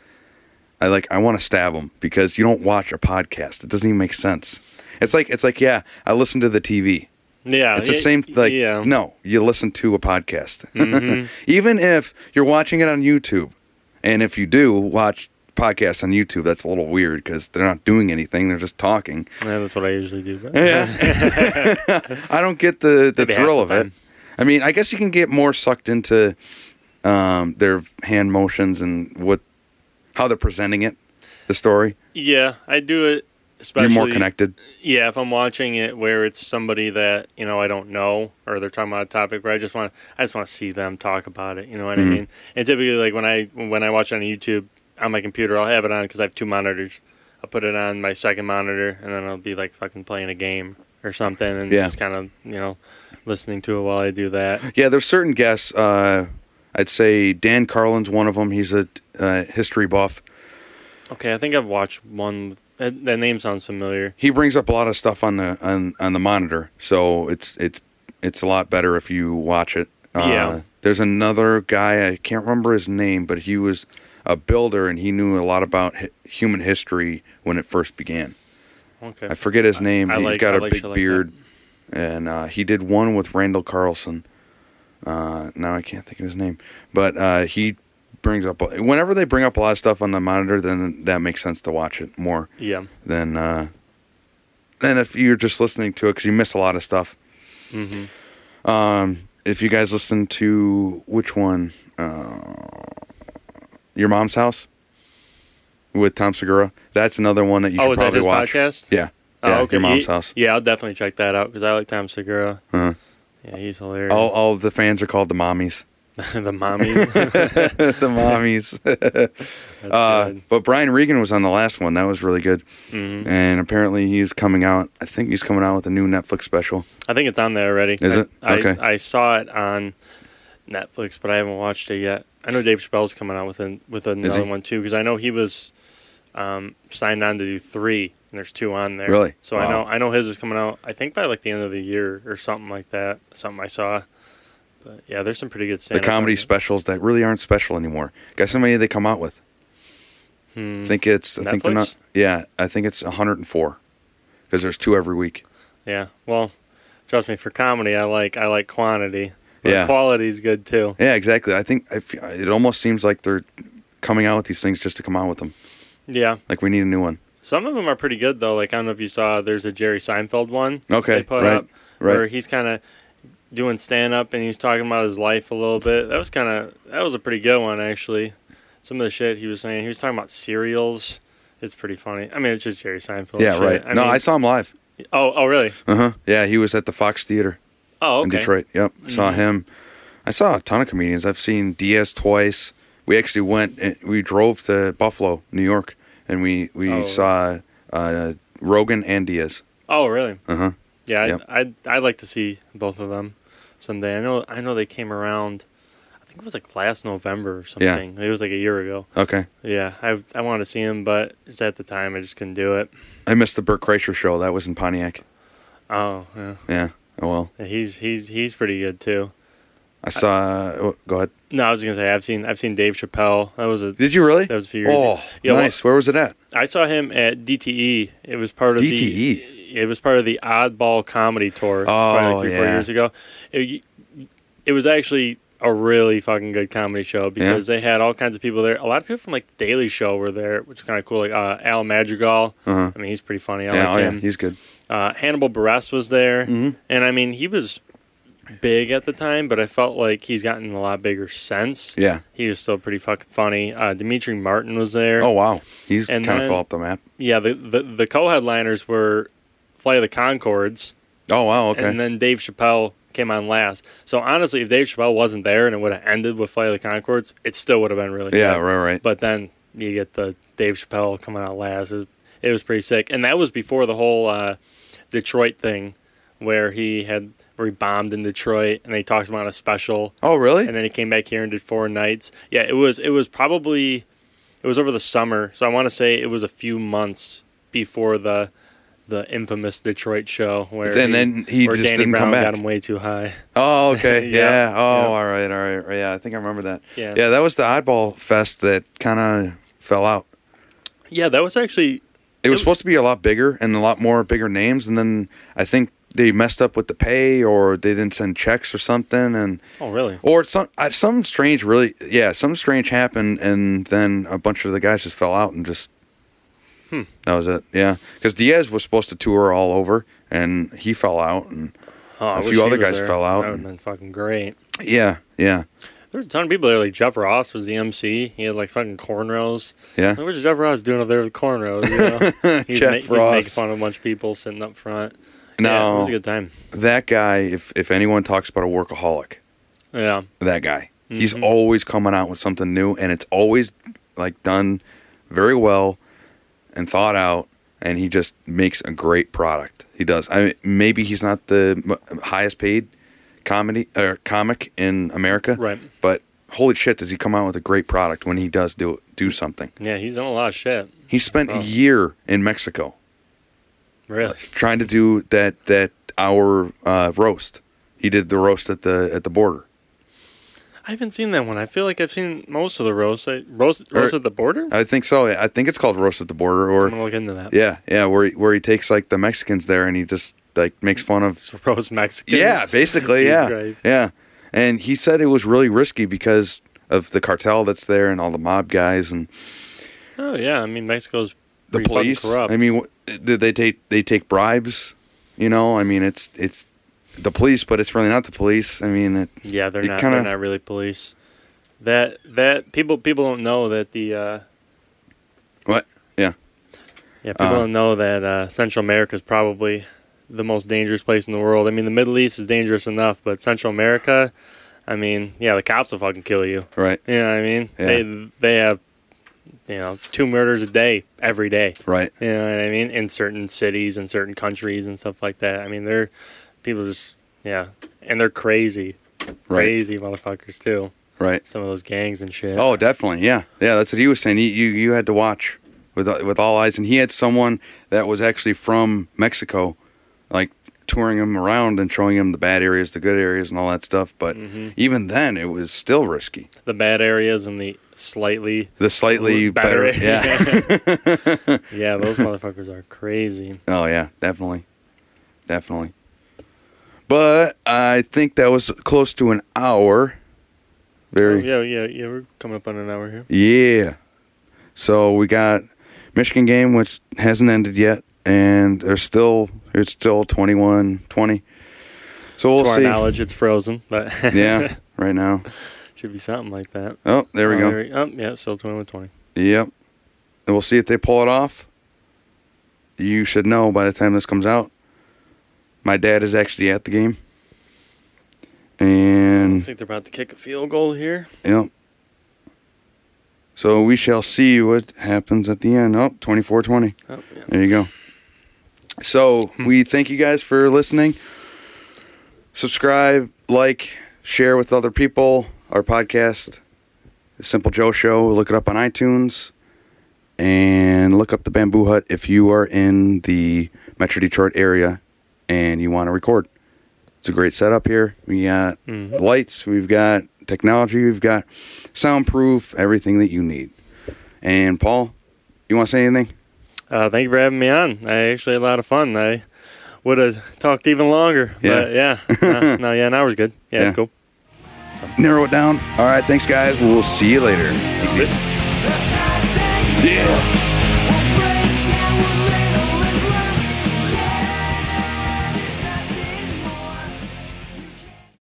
I like I want to stab them because you don't watch a podcast. It doesn't even make sense. It's like it's like yeah, I listen to the TV. Yeah, It's the y- same. Like yeah. no, you listen to a podcast, Mhm. even if you're watching it on YouTube. And if you do watch podcasts on YouTube, that's a little weird because they're not doing anything; they're just talking. Yeah, that's what I usually do. But Yeah, I don't get the the Maybe thrill the of it. I mean, I guess you can get more sucked into um, their hand motions and what how they're presenting it, the story. yeah, I do it. Especially You're more connected. Yeah, if I'm watching it where it's somebody that you know I don't know, or they're talking about a topic where I just want I just want to see them talk about it. You know what Mhm. I mean? And typically, like when I when I watch it on YouTube on my computer, I'll have it on because I have two monitors. I'll put it on my second monitor, and then I'll be like fucking playing a game or something, and Yeah. just kind of you know listening to it while I do that. Yeah, there's certain guests. Uh, I'd say Dan Carlin's one of them. He's a uh, history buff. Okay, I think I've watched one. That, that name sounds familiar. He brings up a lot of stuff on the on, on the monitor, so it's it's it's a lot better if you watch it. Uh, Yeah. There's another guy I can't remember his name, but he was a builder and he knew a lot about hi- human history when it first began. Okay. I forget his name. I He's like- got I a like big like beard, and uh, he did one with Randall Carlson. Uh, now I can't think of his name, but uh, he brings up whenever they bring up a lot of stuff on the monitor, then that makes sense to watch it more Yeah. than uh, than if you're just listening to it because you miss a lot of stuff. Mm-hmm. Um, if you guys listen to which one, uh, your mom's house with Tom Segura, that's another one that you Oh, should is that probably his watch. podcast? Yeah, Oh, yeah, okay. your mom's Ye- house. Yeah, I'll definitely check that out because I like Tom Segura. Uh-huh. Yeah, he's hilarious. All, all of the fans are called the mommies. the mommies. the mommies. Uh, but Brian Regan was on the last one. That was really good. Mhm. And apparently he's coming out. I think he's coming out with a new Netflix special. I think it's on there already. Is I, it? I, Okay. I saw it on Netflix, but I haven't watched it yet. I know Dave Chappelle's coming out with an, with another one too because I know he was um, signed on to do three, and there's two on there. Really? So I know I know his is coming out. I think by like the end of the year or something like that. Something I saw. But yeah, there's some pretty good The comedy specials that really aren't special anymore. Guess how many they come out with? Hmm. I think it's. I think they're not. Netflix? Yeah, I think it's 104 because there's two every week. Yeah. Well, trust me, for comedy, I like I like quantity. Yeah. quality's good too. Yeah, exactly. I think I fe it almost seems like they're coming out with these things just to come out with them. Yeah. Like we need a new one. Some of them are pretty good though. Like I don't know if you saw, there's a Jerry Seinfeld one. Okay, They put right, up where he's kind of doing stand up and he's talking about his life a little bit. That was kind of that was a pretty good one actually. Some of the shit he was saying, he was talking about cereals. It's pretty funny. I mean, it's just Jerry Seinfeld. Yeah, shit. right. no, mean- I saw him live. Oh, oh, really? Uh huh. Yeah, he was at the Fox Theater Oh, in. Detroit. Yep, I saw him. I saw a ton of comedians. I've seen Diaz twice. We actually went. eh, We drove to Buffalo, New York, and we we Oh. saw uh, Rogan and Diaz. Oh, really? Uh huh. Yeah, Yep. I'd, I'd I'd like to see both of them someday. I know I know they came around. I think it was like last November or something. Yeah. It was like a year ago. Okay. Yeah, I I wanted to see him, but just at the time I just couldn't do it. I missed the Bert Kreischer show. That was in Pontiac. Oh, yeah. Yeah. Oh well. He's he's he's pretty good too. I saw. oh, go ahead. No, I was gonna say I've seen I've seen Dave Chappelle. That was a Did you really? that was a few years Oh, ago. Yeah, well, nice. Where was it at? I saw him at DTE. It was part of DTE? the it was part of the Oddball Comedy Tour. It's Oh, like three four years ago. It, it was actually a really fucking good comedy show because they had all kinds of people there. A lot of people from like Daily Show were there, which is kind of cool. Like uh, Al Madrigal. Uh-huh. I mean, he's pretty funny. I yeah, like oh, yeah, he's good. Uh, Hannibal Buress was there, Mhm. and I mean, he was big at the time, but I felt like he's gotten a lot bigger since. Yeah. He was still pretty fucking funny. Uh, Demetri Martin was there. Oh wow, he's kind of fell off the map. Yeah, the, the, the co-headliners were Flight of the Conchords, Oh wow, okay. and then Dave Chappelle came on last. So honestly, if Dave Chappelle wasn't there and it would have ended with Flight of the Conchords, it still would have been really yeah, good. right, right. But then you get the Dave Chappelle coming out last. It was, it was pretty sick, and that was before the whole uh, Detroit thing, where he had where he bombed in Detroit, and they talked about a special, oh really? and then he came back here and did four nights. Yeah, it was it was probably it was over the summer, so I want to say it was a few months before the the infamous Detroit show where And then he where just Danny didn't Brown come back. got him way too high. Oh, okay. Yeah, yeah. Oh, yeah. all right, all right. Yeah, I think I remember that. Yeah, Yeah, that was the Oddball Fest that kind of fell out. yeah, that was actually It was supposed to be a lot bigger and a lot more bigger names, and then I think they messed up with the pay, or they didn't send checks or something, and oh really or some some strange really yeah some strange happened, and then a bunch of the guys just fell out and just Hmm. that was it. Yeah, because Diaz was supposed to tour all over, and he fell out, and oh, A few other guys there. fell out That would and- have been fucking great. yeah, yeah, There was a ton of people there. Like Jeff Ross was the MC. He had like fucking cornrows. yeah. Like, what's Jeff Ross doing up there with cornrows? You know, he's, Jeff ma- he's making fun of a bunch of people sitting up front. yeah, it was a good time. that guy. If if anyone talks about a workaholic, Yeah, that guy. He's Mhm. always coming out with something new, and it's always like done very well and thought out. And he just makes a great product. He does. I mean, maybe he's not the highest paid comedy or comic in America, right. but holy shit, does he come out with a great product when he does do do something? Yeah, he's done a lot of shit. He spent Oh. a year in Mexico Really. trying to do that that our uh, roast. He did the roast at the at the border. I haven't seen that one. I feel like I've seen most of the roast. I, roast, Or- roast at the border. I think so. I think it's called roast at the border, I'm or gonna look into that. yeah, yeah, where he, where he takes like the Mexicans there and he just like makes fun of. Roast Mexicans. Yeah, basically, yeah, Christ. yeah. And he said it was really risky because of the cartel that's there and all the mob guys and Oh yeah, I mean Mexico's the police. corrupt. I mean, they take they take bribes? You know, I mean, it's it's the police, but it's really not the police. I mean, it, yeah, they're not. kinda- They're not really police. That that people people don't know that the. Uh, What? Yeah. Yeah, people Uh, don't know that uh, Central America is probably the most dangerous place in the world. I mean, the Middle East is dangerous enough, but Central America, I mean, yeah, the cops will fucking kill you. right, You know what I mean? Yeah. They they have, you know, two murders a day every day. right. You know what I mean? In certain cities and certain countries and stuff like that. I mean, they're people just yeah, and they're crazy, Right. crazy motherfuckers too. Right. Some of those gangs and shit. Oh, definitely. Yeah, yeah. That's what he was saying. You you, you had to watch with uh, with all eyes, and he had someone that was actually from Mexico, like touring him around and showing him the bad areas, the good areas, and all that stuff. But hmm even then, it was still risky. The bad areas and the slightly The slightly better, better. yeah. yeah, those motherfuckers are crazy. oh yeah, definitely, definitely. But I think that was close to an hour. Oh, Very yeah, yeah, yeah. We're coming up on an hour here. Yeah. So we got Michigan game, which hasn't ended yet, and there's still it's still 21-20. So we'll to our see. knowledge, it's frozen, but Yeah, right now. should be something like that. Oh, there we Oh, go. we- oh, yeah, still 21 20. Yep. And we'll see if they pull it off. You should know by the time this comes out. My dad is actually at the game. And I think they're about to kick a field goal here. Yep. So we shall see what happens at the end. Oh, 24-20. Oh, yeah. There you go. So we thank you guys for listening. Subscribe, like, share with other people our podcast, The Simple Joe Show. Look it up on iTunes. And look up the Bamboo Hut if you are in the Metro Detroit area and you want to record. It's a great setup here. We got Mhm. lights, we've got technology, we've got soundproof, everything that you need. And Paul, you want to say anything? Uh, thank you for having me on. I actually had a lot of fun. I would have talked even longer. But yeah. no, no, yeah, an hour's good. Yeah, Yeah. it's cool. awesome. narrow it down. All right, thanks, guys. We'll see you later. Yeah.